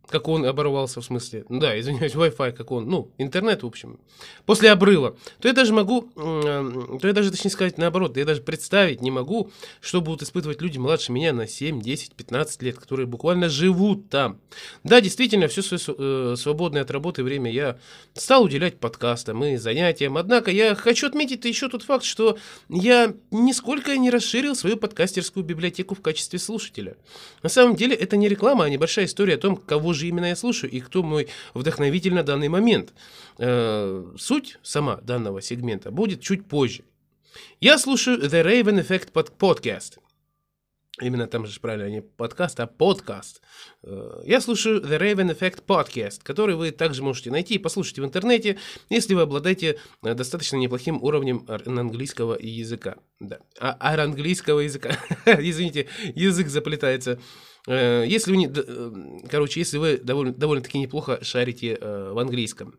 как он оборвался, в смысле, ну да, извиняюсь, Wi-Fi, как он, ну, интернет, в общем, после обрыва, то я даже могу, то я даже, точнее сказать, наоборот, я даже представить не могу, что будут испытывать люди младше меня на 7, 10, 15 лет, которые буквально живут там. Да, действительно, все свое э, свободное от работы время я стал уделять подкастам и занятиям, однако я хочу отметить еще тот факт, что я нисколько не расширил свою подкастерскую библиотеку в качестве слушателя. На самом деле, это не реклама, а небольшая история о том, кого же именно я слушаю и кто мой вдохновитель на данный момент. Э, суть сама данного сегмента будет чуть позже. Я слушаю The Raven Effect Podcast. Именно там же правильно, не подкаст, а подкаст. Э, я слушаю The Raven Effect Podcast, который вы также можете найти и послушать в интернете, если вы обладаете э, достаточно неплохим уровнем английского языка. Да. А, английского языка. Извините, язык заплетается. Э, если вы, не, короче, если вы довольно, довольно-таки неплохо шарите в английском.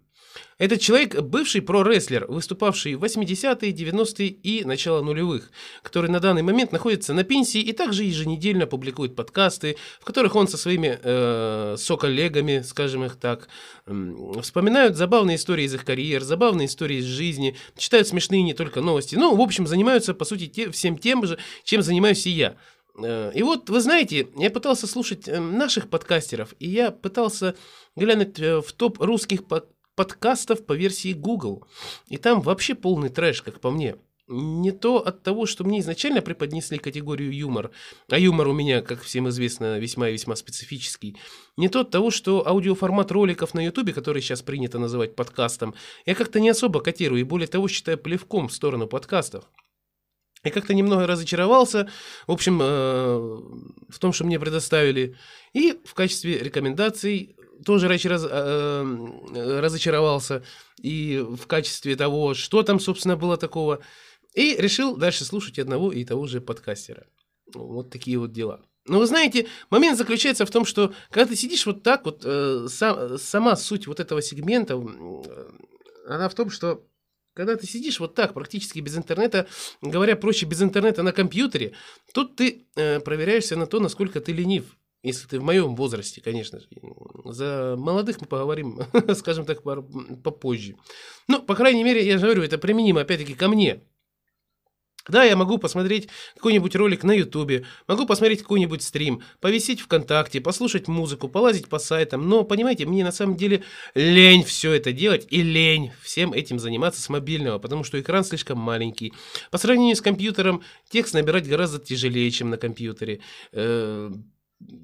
Этот человек – бывший про-рестлер, выступавший в 80-е, 90-е и начало нулевых, который на данный момент находится на пенсии и также еженедельно публикует подкасты, в которых он со своими э, соколлегами, скажем их так, э, вспоминают забавные истории из их карьер, забавные истории из жизни, читают смешные не только новости, ну, в общем, занимаются, по сути, те, всем тем же, чем занимаюсь и я. Э, и вот, вы знаете, я пытался слушать э, наших подкастеров, и я пытался глянуть э, в топ русских подкастов по версии Google. И там вообще полный трэш, как по мне. Не то от того, что мне изначально преподнесли категорию юмор, а юмор у меня, как всем известно, весьма и весьма специфический. Не то от того, что аудиоформат роликов на ютубе, который сейчас принято называть подкастом, я как-то не особо котирую и более того считаю плевком в сторону подкастов. Я как-то немного разочаровался, в общем, э, в том, что мне предоставили. И в качестве рекомендаций тоже раз, раз, э, разочаровался и в качестве того, что там, собственно, было такого. И решил дальше слушать одного и того же подкастера. Вот такие вот дела. Но вы знаете, момент заключается в том, что когда ты сидишь вот так вот, э, сам, сама суть вот этого сегмента, э, она в том, что когда ты сидишь вот так, практически без интернета, говоря проще, без интернета на компьютере, тут ты э, проверяешься на то, насколько ты ленив. Если ты в моем возрасте, конечно же. За молодых мы поговорим, скажем так, попозже. Ну, по крайней мере, я же говорю, это применимо опять-таки ко мне. Да, я могу посмотреть какой-нибудь ролик на Ютубе, могу посмотреть какой-нибудь стрим, повисеть ВКонтакте, послушать музыку, полазить по сайтам, но, понимаете, мне на самом деле лень все это делать и лень всем этим заниматься с мобильного, потому что экран слишком маленький. По сравнению с компьютером, текст набирать гораздо тяжелее, чем на компьютере. Э,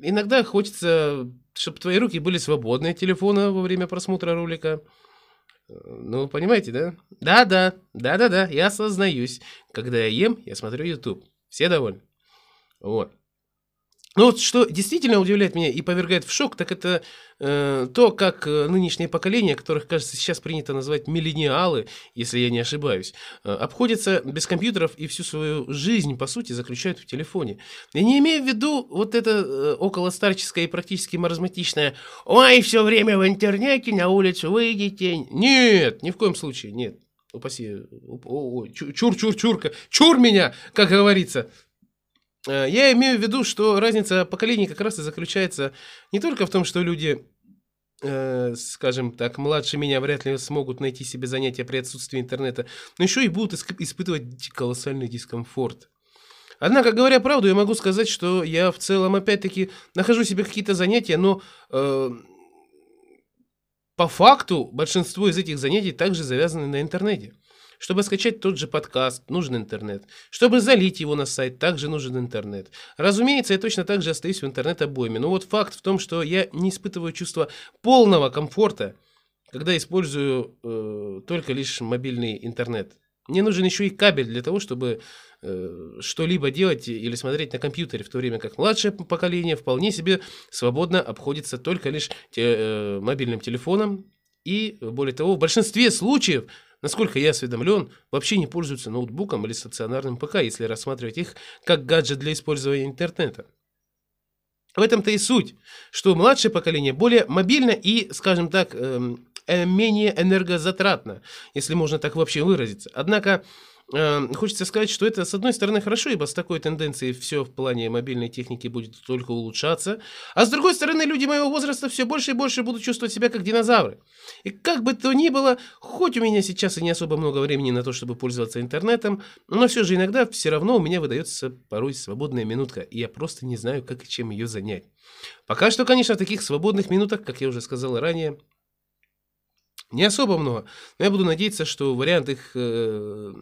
иногда хочется, чтобы твои руки были свободны от телефона во время просмотра ролика. Ну, понимаете, да? Да-да, да-да-да, я осознаюсь. Когда я ем, я смотрю YouTube. Все довольны? Вот. Но вот что действительно удивляет меня и повергает в шок, так это э, то, как э, нынешнее поколение, которых, кажется, сейчас принято называть миллениалы, если я не ошибаюсь, э, обходятся без компьютеров и всю свою жизнь, по сути, заключают в телефоне. Я не имею в виду вот это э, околостарческое и практически маразматичное «Ой, все время в интернете, на улицу выйдите». Нет, ни в коем случае, нет. Упаси, чур-чур-чурка, чур меня, как говорится. Э, Я имею в виду, что разница поколений как раз и заключается не только в том, что люди, э, скажем так, младше меня вряд ли смогут найти себе занятия при отсутствии интернета, но еще и будут испытывать колоссальный дискомфорт. Однако, говоря правду, я могу сказать, что я в целом, опять-таки, нахожу себе какие-то занятия, но э, по факту большинство из этих занятий также завязаны на интернете. Чтобы скачать тот же подкаст, нужен интернет. Чтобы залить его на сайт, также нужен интернет. Разумеется, я точно так же остаюсь в интернет-обойме. Но вот факт в том, что я не испытываю чувство полного комфорта, когда использую э, только лишь мобильный интернет. Мне нужен еще и кабель для того, чтобы э, что-либо делать или смотреть на компьютере, в то время как младшее поколение вполне себе свободно обходится только лишь те- э, мобильным телефоном. И, более того, в большинстве случаев, насколько я осведомлен, вообще не пользуются ноутбуком или стационарным ПК, если рассматривать их как гаджет для использования интернета. В этом-то и суть, что младшее поколение более мобильно и, скажем так, эм, э, менее энергозатратно, если можно так вообще выразиться. Однако хочется сказать, что это, с одной стороны, хорошо, ибо с такой тенденцией все в плане мобильной техники будет только улучшаться, а с другой стороны, люди моего возраста все больше и больше будут чувствовать себя как динозавры. И как бы то ни было, хоть у меня сейчас и не особо много времени на то, чтобы пользоваться интернетом, но все же иногда все равно у меня выдается порой свободная минутка, и я просто не знаю, как и чем ее занять. Пока что, конечно, в таких свободных минутах, как я уже сказал ранее, не особо много, но я буду надеяться, что вариант их, э,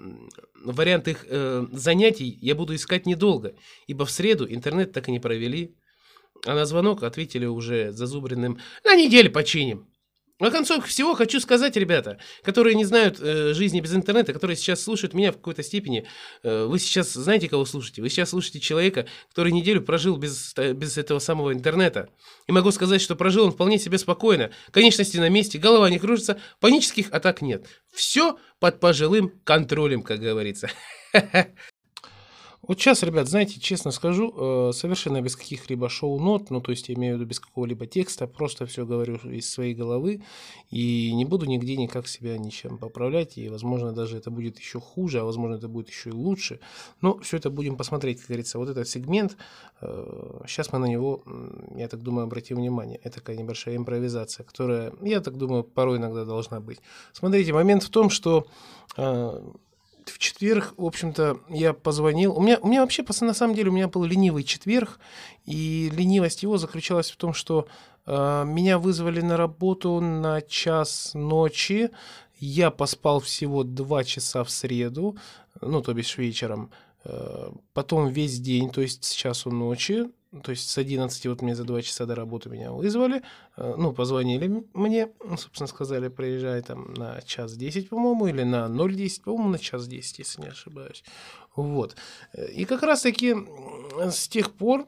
вариант их э, занятий я буду искать недолго, ибо в среду интернет так и не провели, а на звонок ответили уже зазубренным «на неделю починим». На концов всего хочу сказать, ребята, которые не знают э, жизни без интернета, которые сейчас слушают меня в какой-то степени, э, вы сейчас знаете, кого слушаете? Вы сейчас слушаете человека, который неделю прожил без, без этого самого интернета. И могу сказать, что прожил он вполне себе спокойно. Конечности на месте, голова не кружится, панических атак нет. Все под пожилым контролем, как говорится. Вот сейчас, ребят, знаете, честно скажу, э, совершенно без каких-либо шоу-нот, ну, то есть я имею в виду без какого-либо текста, просто все говорю из своей головы, и не буду нигде никак себя ничем поправлять, и, возможно, даже это будет еще хуже, а, возможно, это будет еще и лучше, но все это будем посмотреть, как говорится, вот этот сегмент, сейчас мы на него, я так думаю, обратим внимание, это такая небольшая импровизация, которая, я так думаю, порой иногда должна быть. Смотрите, момент в том, что э, в четверг, в общем-то, я позвонил. У меня, у меня вообще, на самом деле, у меня был ленивый четверг, и ленивость его заключалась в том, что э, меня вызвали на работу на час ночи. Я поспал всего два часа в среду, ну, то бишь вечером. Э, потом весь день, то есть с часу ночи, то есть с 11 вот мне за два часа до работы меня вызвали, э, ну, позвонили мне, ну, собственно, сказали, приезжай там на час 10, по-моему, или на 0.10, по-моему, на час 10, если не ошибаюсь. Вот. Э, И как раз-таки с тех пор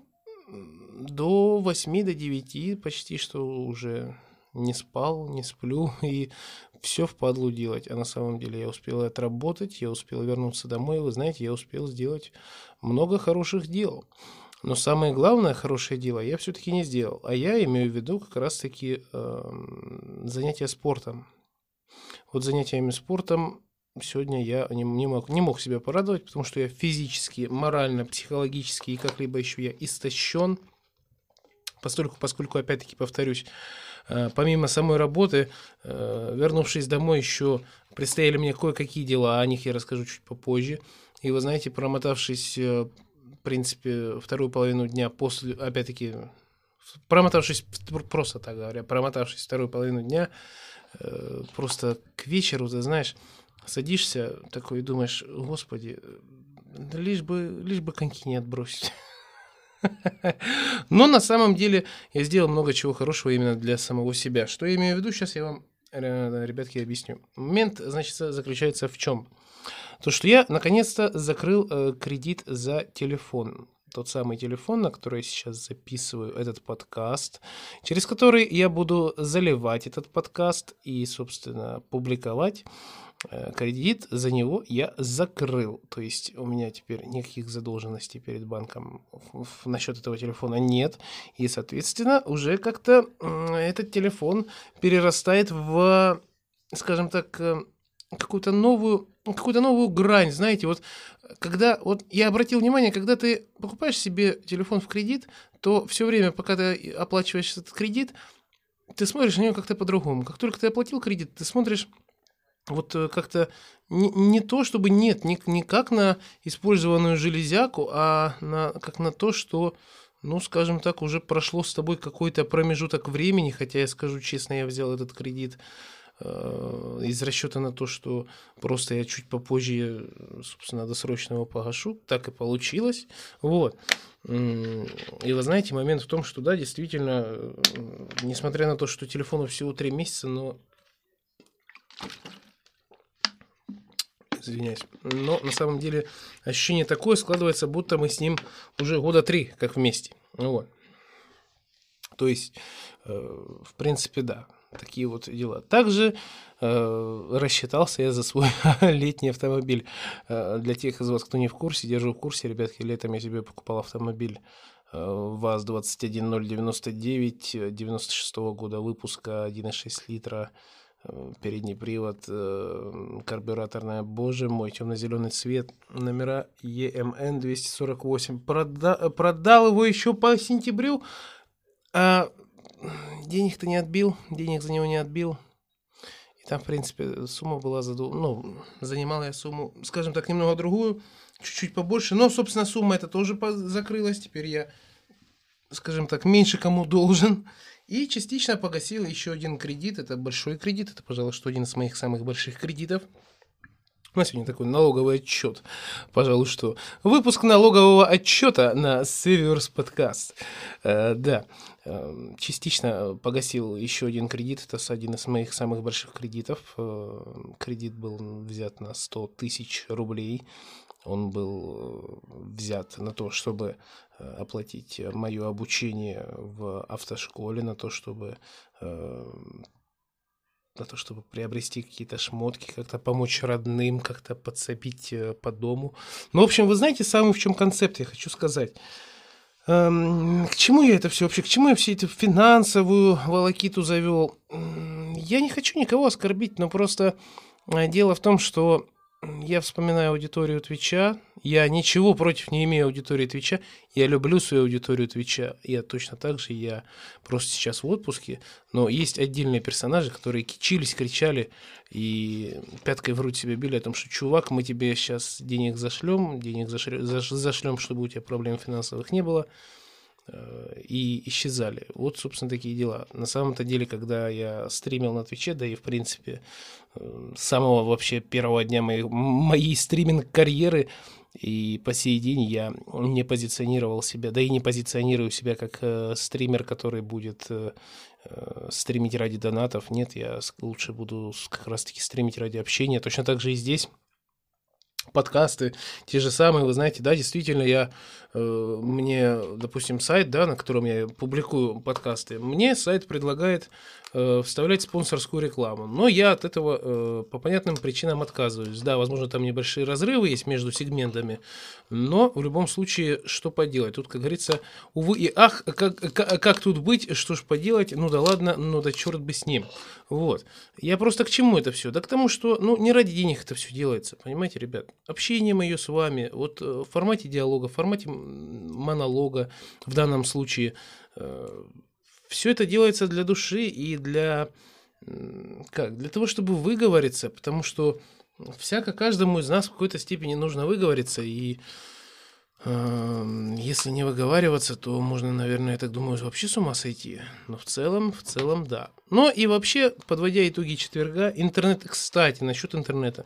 до 8, до 9 почти что уже не спал, не сплю, и все впадлу делать. А на самом деле я успел отработать, я успел вернуться домой, вы знаете, я успел сделать много хороших дел. Но самое главное хорошее дело я все-таки не сделал. А я имею в виду как раз-таки эм, занятия спортом. Вот занятиями спортом сегодня я не, не мог, не мог себя порадовать, потому что я физически, морально, психологически и как-либо еще я истощен. Поскольку, поскольку опять-таки повторюсь, э, помимо самой работы, э, вернувшись домой, еще предстояли мне кое-какие дела, о них я расскажу чуть попозже. И вы знаете, промотавшись, э, в принципе, вторую половину дня после, опять-таки, промотавшись, пр- просто так говоря, промотавшись вторую половину дня, э, просто к вечеру, ты знаешь, садишься такой и думаешь, господи, лишь бы, лишь бы коньки не отбросить. Но на самом деле я сделал много чего хорошего именно для самого себя. Что я имею в виду, сейчас я вам, э, ребятки, объясню. Момент, значит, заключается в чем? То, что я наконец-то закрыл э, кредит за телефон. Тот самый телефон, на который я сейчас записываю этот подкаст, через который я буду заливать этот подкаст и, собственно, публиковать. Э, Кредит за него я закрыл. То есть у меня теперь никаких задолженностей перед банком в- насчет этого телефона нет. И, соответственно, уже как-то этот телефон перерастает в, скажем так, э, какую-то новую, какую-то новую грань, знаете, вот когда, вот я обратил внимание, когда ты покупаешь себе телефон в кредит, то все время, пока ты оплачиваешь этот кредит, ты смотришь на него как-то по-другому. Как только ты оплатил кредит, ты смотришь вот э, как-то не, не то, чтобы нет, не, не как на использованную железяку, а на, как на то, что, ну, скажем так, уже прошло с тобой какой-то промежуток времени, хотя я скажу честно, я взял этот кредит из расчета на то, что просто я чуть попозже, собственно, досрочно его погашу, так и получилось, вот. И вы знаете, момент в том, что да, действительно, э, несмотря на то, что телефону всего три месяца, но извиняюсь. Но на самом деле ощущение такое складывается, будто мы с ним уже года три как вместе. Вот. То есть, э, в принципе, да, такие вот дела. Также э, рассчитался я за свой летний автомобиль. Э, для тех из вас, кто не в курсе, держу в курсе, ребятки, летом я себе покупал автомобиль э, ВАЗ-21099 96 -го года выпуска 1,6 литра Э, передний привод, э, карбюраторная, боже мой, темно-зеленый цвет, номера EMN 248. Прода продал его еще по сентябрю, а денег-то не отбил, денег за него не отбил. И там, в принципе, сумма была, заду... ну, занимала я сумму, скажем так, немного другую, чуть-чуть побольше, но, собственно, сумма эта тоже закрылась, теперь я, скажем так, меньше кому должен. И частично погасил еще один кредит. Это большой кредит. Это, пожалуй, что один из моих самых больших кредитов. У нас сегодня такой налоговый отчет. Пожалуй, что выпуск налогового отчета на Severus Podcast. Э, да, э, частично погасил еще один кредит. Это один из моих самых больших кредитов. Э, кредит был взят на 100 тысяч рублей. Он был взят на то, чтобы Э, оплатить мое обучение в автошколе, на то, чтобы э, на то, чтобы приобрести какие-то шмотки, как-то помочь родным, как-то подсобить э, по дому. Ну, в общем, вы знаете, самый в чем концепт, я хочу сказать. Эм, к чему я это все вообще? К чему я все эту финансовую волокиту завел? Я не хочу никого оскорбить, но просто дело в том, что я вспоминаю аудиторию Твича. Я ничего против не имею аудитории Твича. Я люблю свою аудиторию Твича. Я точно так же, я просто сейчас в отпуске. Но есть отдельные персонажи, которые кичились, кричали и пяткой в грудь себе били о том, что чувак, мы тебе сейчас денег зашлем, денег зашлем, чтобы у тебя проблем финансовых не было э, и исчезали. Вот, собственно, такие дела. На самом-то деле, когда я стримил на Твиче, да и, в принципе, с самого вообще первого дня моей, моей стриминг-карьеры, и по сей день я не позиционировал себя, да и не позиционирую себя как э, стример, который будет э, э стримить ради донатов. Нет, я лучше буду как раз-таки стримить ради общения. Точно так же и здесь подкасты, те же самые, вы знаете, да, действительно, я, э, мне, допустим, сайт, да, на котором я публикую подкасты, мне сайт предлагает вставлять спонсорскую рекламу, но я от этого э, по понятным причинам отказываюсь. Да, возможно, там небольшие разрывы есть между сегментами, но в любом случае, что поделать? Тут, как говорится, увы и ах, как, как, как тут быть, что ж поделать, ну да ладно, ну да черт бы с ним. Вот. Я просто к чему это все? Да к тому, что, ну, не ради денег это все делается, понимаете, ребят? общение мое с вами, вот э, в формате диалога, в формате монолога в данном случае, э, все это делается для души и для, как, для того, чтобы выговориться, потому что всяко каждому из нас в какой-то степени нужно выговориться, и если не выговариваться, то можно, наверное, я так думаю, вообще с ума сойти. Но в целом, в целом, да. Но и вообще, подводя итоги четверга, интернет, кстати, насчет интернета.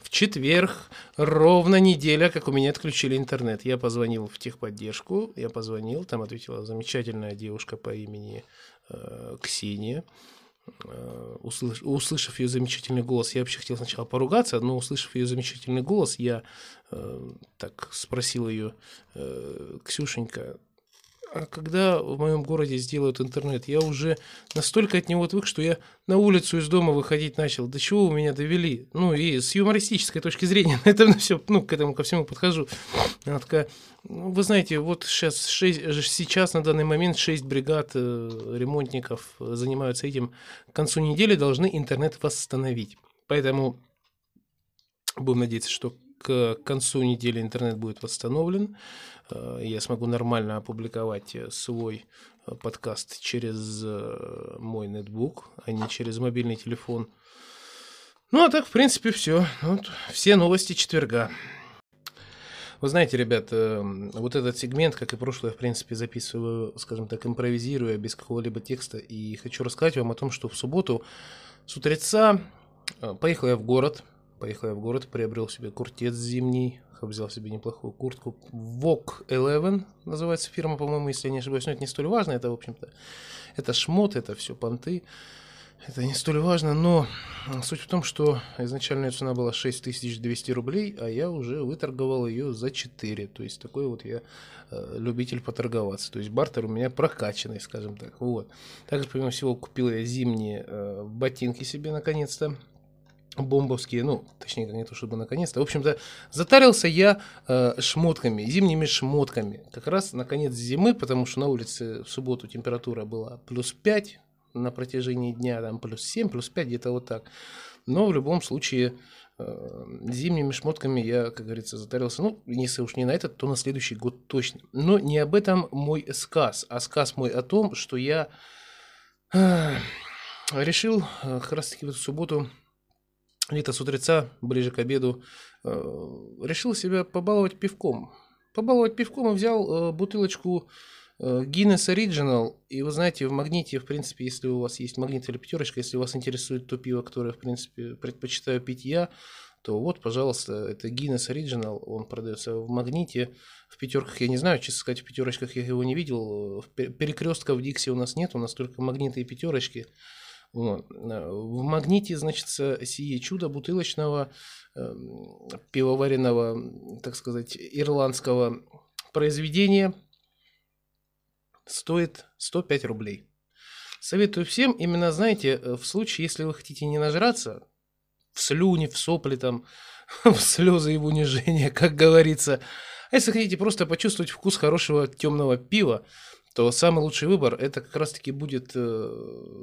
В четверг ровно неделя, как у меня отключили интернет. Я позвонил в техподдержку, я позвонил, там ответила замечательная девушка по имени э, Ксения. Э, услыш, услышав ее замечательный голос, я вообще хотел сначала поругаться, но услышав ее замечательный голос, я э, так спросил ее, э, Ксюшенька, а когда в моем городе сделают интернет, я уже настолько от него отвык, что я на улицу из дома выходить начал. До чего у меня довели? Ну, и с юмористической точки зрения на этом все, ну, к этому ко всему подхожу. Она такая, ну, вы знаете, вот сейчас, 6, сейчас на данный момент 6 бригад э, ремонтников занимаются этим. К концу недели должны интернет восстановить. Поэтому Будем надеяться, что к концу недели интернет будет восстановлен. Э, Я смогу нормально опубликовать э, свой э, подкаст через мой ноутбук, а не через мобильный телефон. Ну, а так, в принципе, все. Вот, все новости четверга. Вы знаете, ребят, вот этот сегмент, как и прошлое, в принципе, записываю, скажем так, импровизируя, без какого-либо текста. И хочу рассказать вам о том, что в субботу с утреца поехал я в город. Поехал я в город, приобрел себе куртец зимний, взял себе неплохую куртку. Вок 11 называется фирма, по-моему, если я не ошибаюсь. Но это не столь важно, это, в общем-то, это шмот, это все понты. Это не столь важно, но суть в том, что изначальная цена была 6200 рублей, а я уже выторговал ее за 4. То есть такой вот я э, любитель поторговаться. То есть бартер у меня прокачанный, скажем так. Вот. Также, помимо всего, купил я зимние э, ботинки себе наконец-то. Бомбовские, ну, точнее, не то чтобы наконец-то. В общем-то, затарился я э, шмотками, зимними шмотками. Как раз на конец зимы, потому что на улице в субботу температура была плюс 5, на протяжении дня там плюс 7, плюс 5, где-то вот так. Но в любом случае э, зимними шмотками я, как говорится, затарился. Ну, если уж не на этот, то на следующий год точно. Но не об этом мой сказ, а сказ мой о том, что я э, решил э, как раз-таки в эту субботу, где-то с утреца, ближе к обеду, э, решил себя побаловать пивком. Побаловать пивком и взял э, бутылочку Э, Guinness Original, и вы знаете, в магните, в принципе, если у вас есть магнит или пятерочка, если вас интересует то пиво, которое, в принципе, предпочитаю пить я, то вот, пожалуйста, это Guinness Original, он продается в магните, в пятерках я не знаю, честно сказать, в пятерочках я его не видел, перекрестка в Диксе у нас нет, у нас только магниты и пятерочки. Вот. В магните, значит, сие чудо бутылочного э, пивоваренного, так сказать, ирландского произведения – стоит 105 рублей. Советую всем, именно, знаете, э, в случае, если вы хотите не нажраться, в слюни, в сопли, там, в слезы и в унижение, как говорится, а если хотите просто почувствовать вкус хорошего темного пива, то самый лучший выбор это как раз-таки будет э,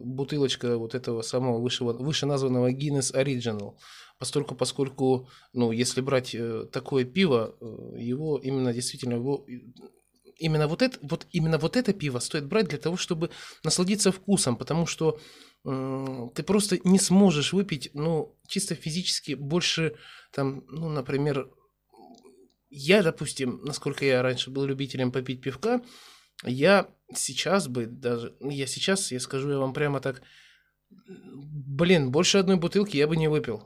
бутылочка вот этого самого высшего, вышеназванного Guinness Original. Поскольку, поскольку, ну, если брать э, такое пиво, э, его именно действительно его именно вот это, вот именно вот это пиво стоит брать для того, чтобы насладиться вкусом, потому что э, ты просто не сможешь выпить, ну, чисто физически больше, там, ну, например, я, допустим, насколько я раньше был любителем попить пивка, я сейчас бы даже, ну, я сейчас, я скажу я вам прямо так, блин, больше одной бутылки я бы не выпил,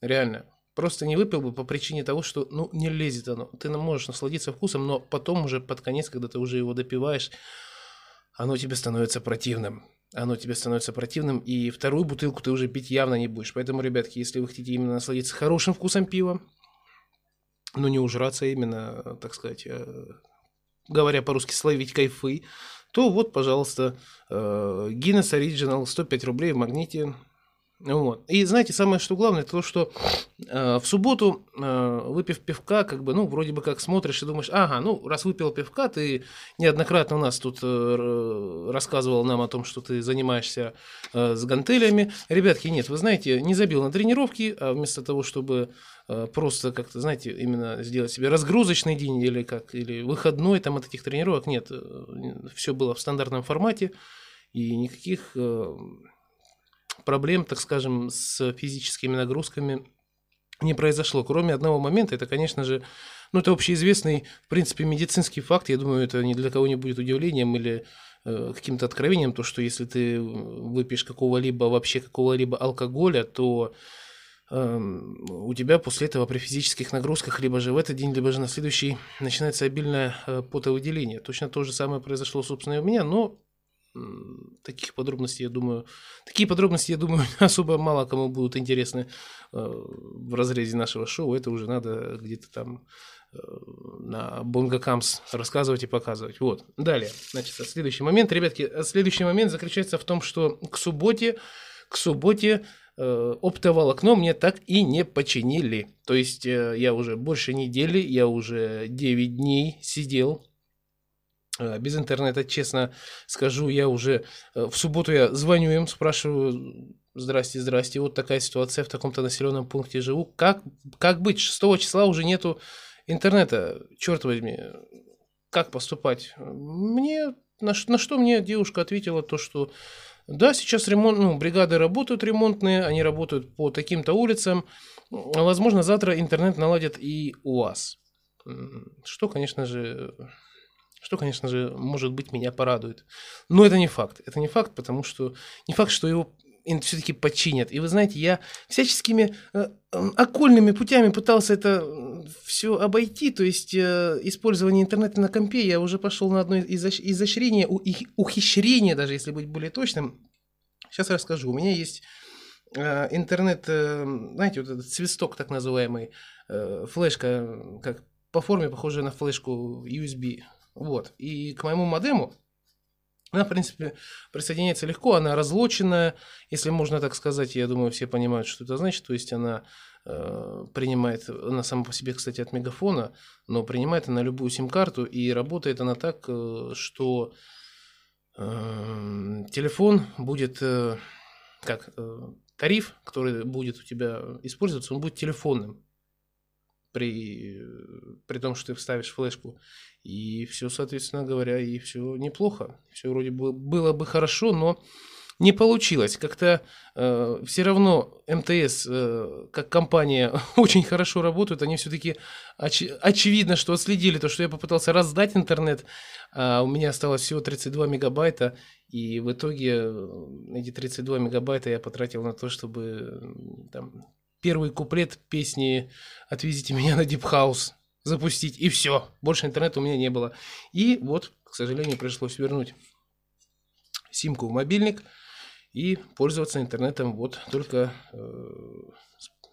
реально. Просто не выпил бы по причине того, что, ну, не лезет оно. Ты можешь насладиться вкусом, но потом уже под конец, когда ты уже его допиваешь, оно тебе становится противным. Оно тебе становится противным, и вторую бутылку ты уже пить явно не будешь. Поэтому, ребятки, если вы хотите именно насладиться хорошим вкусом пива, но не ужраться именно, так сказать, э, говоря по-русски, словить кайфы, то вот, пожалуйста, э, Guinness Original 105 рублей в магните вот. И знаете, самое что главное, то, что э, в субботу, э, выпив пивка, как бы, ну, вроде бы как смотришь и думаешь, ага, ну, раз выпил пивка, ты неоднократно у нас тут э, рассказывал нам о том, что ты занимаешься э, с гантелями. Ребятки, нет, вы знаете, не забил на тренировки, а вместо того, чтобы просто как-то, знаете, именно сделать себе разгрузочный день или как, или выходной там от этих тренировок, нет, э, все было в стандартном формате, и никаких... Э, проблем, так скажем, с физическими нагрузками не произошло. Кроме одного момента, это, конечно же, ну, это общеизвестный, в принципе, медицинский факт. Я думаю, это ни для кого не будет удивлением или э, каким-то откровением, то, что если ты выпьешь какого-либо, вообще какого-либо алкоголя, то э, у тебя после этого при физических нагрузках либо же в этот день, либо же на следующий начинается обильное э, потовыделение. Точно то же самое произошло, собственно, и у меня, но таких подробностей, я думаю, такие подробности, я думаю, особо мало кому будут интересны э, в разрезе нашего шоу. Это уже надо где-то там э, на Бонго Камс рассказывать и показывать. Вот. Далее. Значит, следующий момент, ребятки, следующий момент заключается в том, что к субботе, к субботе оптоволокно мне так и не починили. То есть я уже больше недели, я уже 9 дней сидел Э, без интернета, честно скажу, я уже э, в субботу я звоню им, спрашиваю, Здрасте, здрасте. Вот такая ситуация в таком-то населенном пункте живу. Как, как быть? 6 числа уже нету интернета. Черт возьми. Как поступать? Мне на, на что мне девушка ответила то, что да, сейчас ремонт, ну, бригады работают ремонтные, они работают по таким-то улицам. Возможно, завтра интернет наладят и у вас. Что, конечно же, что, конечно же, может быть, меня порадует. Но это не факт. Это не факт, потому что не факт, что его все-таки починят. И вы знаете, я всяческими э, окольными путями пытался это все обойти, то есть э, использование интернета на компе, я уже пошел на одно изощ- изощрение, ухищрение, даже если быть более точным. Сейчас расскажу. У меня есть э, интернет, э, знаете, вот этот свисток так называемый, э, флешка, э, как по форме похожая на флешку USB. Вот. И к моему модему она, в принципе, присоединяется легко, она разлоченная, если можно так сказать, я думаю, все понимают, что это значит, то есть она э, принимает, она сама по себе, кстати, от мегафона, но принимает она любую сим-карту, и работает она так, э, что э, телефон будет, э, как, э, тариф, который будет у тебя использоваться, он будет телефонным при, при том, что ты вставишь флешку. И все, соответственно говоря, и все неплохо. Все вроде бы было бы хорошо, но не получилось. Как-то э, все равно МТС, э, как компания, очень хорошо работают. Они все-таки оч- очевидно, что отследили то, что я попытался раздать интернет, а у меня осталось всего 32 мегабайта. И в итоге э, эти 32 мегабайта я потратил на то, чтобы там, первый куплет песни «Отвезите меня на deep house» запустить, и все. Больше интернета у меня не было. И вот, к сожалению, пришлось вернуть симку в мобильник и пользоваться интернетом вот только э,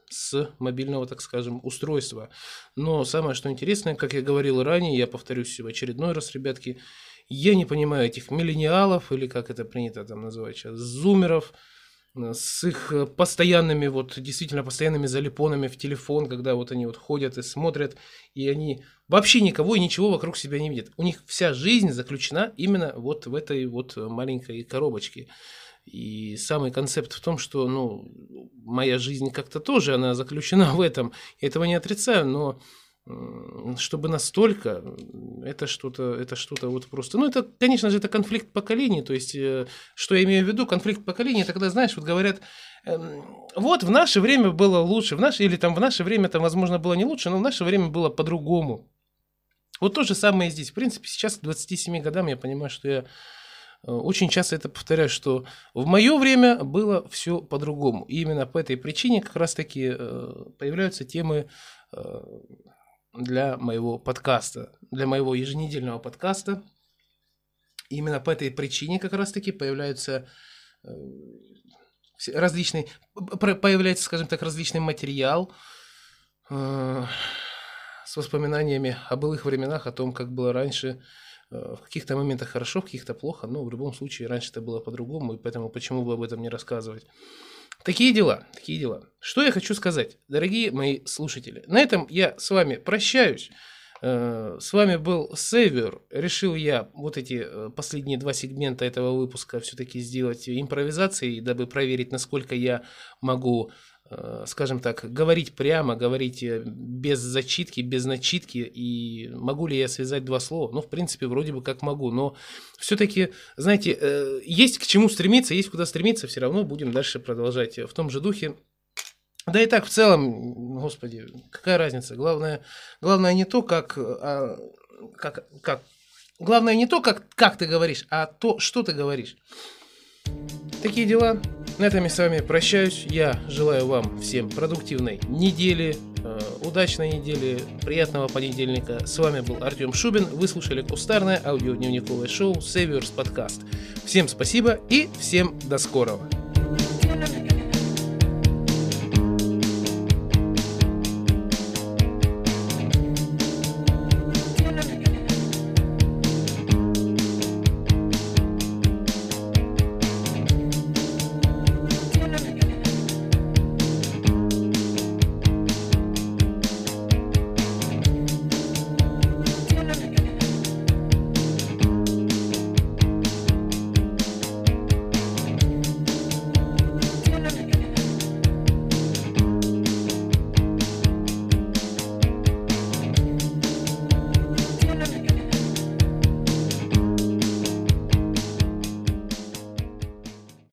с мобильного, так скажем, устройства. Но самое, что интересное, как я говорил ранее, я повторюсь в очередной раз, ребятки, я не понимаю этих миллениалов, или как это принято там называть сейчас, зумеров, с их э, постоянными, вот действительно постоянными залипонами в телефон, когда вот они вот ходят и смотрят, и они вообще никого и ничего вокруг себя не видят. У них вся жизнь заключена именно вот в этой вот маленькой коробочке. И самый концепт в том, что, ну, моя жизнь как-то тоже, она заключена в этом. Я этого не отрицаю, но чтобы настолько, это что-то, это что-то вот просто, ну, это, конечно же, это конфликт поколений, то есть, э, что я имею в виду, конфликт поколений, это когда, знаешь, вот говорят, эм, вот в наше время было лучше, в наше, или там в наше время, там, возможно, было не лучше, но в наше время было по-другому. Вот то же самое и здесь. В принципе, сейчас к 27 годам я понимаю, что я э, очень часто это повторяю, что в мое время было все по-другому. И именно по этой причине как раз-таки э, появляются темы для моего подкаста, для моего еженедельного подкаста. И именно по этой причине как раз-таки появляются э, различный, появляется, скажем так, различный материал э, с воспоминаниями о былых временах, о том, как было раньше, Э, В каких-то моментах хорошо, в каких-то плохо, но в любом случае раньше это было по-другому, и поэтому почему бы об этом не рассказывать. Такие дела, такие дела. Что я хочу сказать, дорогие мои слушатели. На этом я с вами прощаюсь. Э, С вами был Сейвер. Решил я вот эти э, последние два сегмента этого выпуска все-таки сделать импровизацией, дабы проверить, насколько я могу, скажем так, говорить прямо, говорить э, без зачитки, без начитки, и могу ли я связать два слова. Ну, в принципе, вроде бы как могу, но все-таки, знаете, э, есть к чему стремиться, есть куда стремиться, все равно будем дальше продолжать в том же духе. Да и так в целом, господи, какая разница? Главное, главное не то, как, а, как, как, главное не то, как, как ты говоришь, а то, что ты говоришь. Такие дела. На этом я с вами прощаюсь. Я желаю вам всем продуктивной недели, э, удачной недели, приятного понедельника. С вами был Артем Шубин. Вы слушали кустарное аудиодневниковое шоу Saviors Podcast. Всем спасибо и всем до скорого.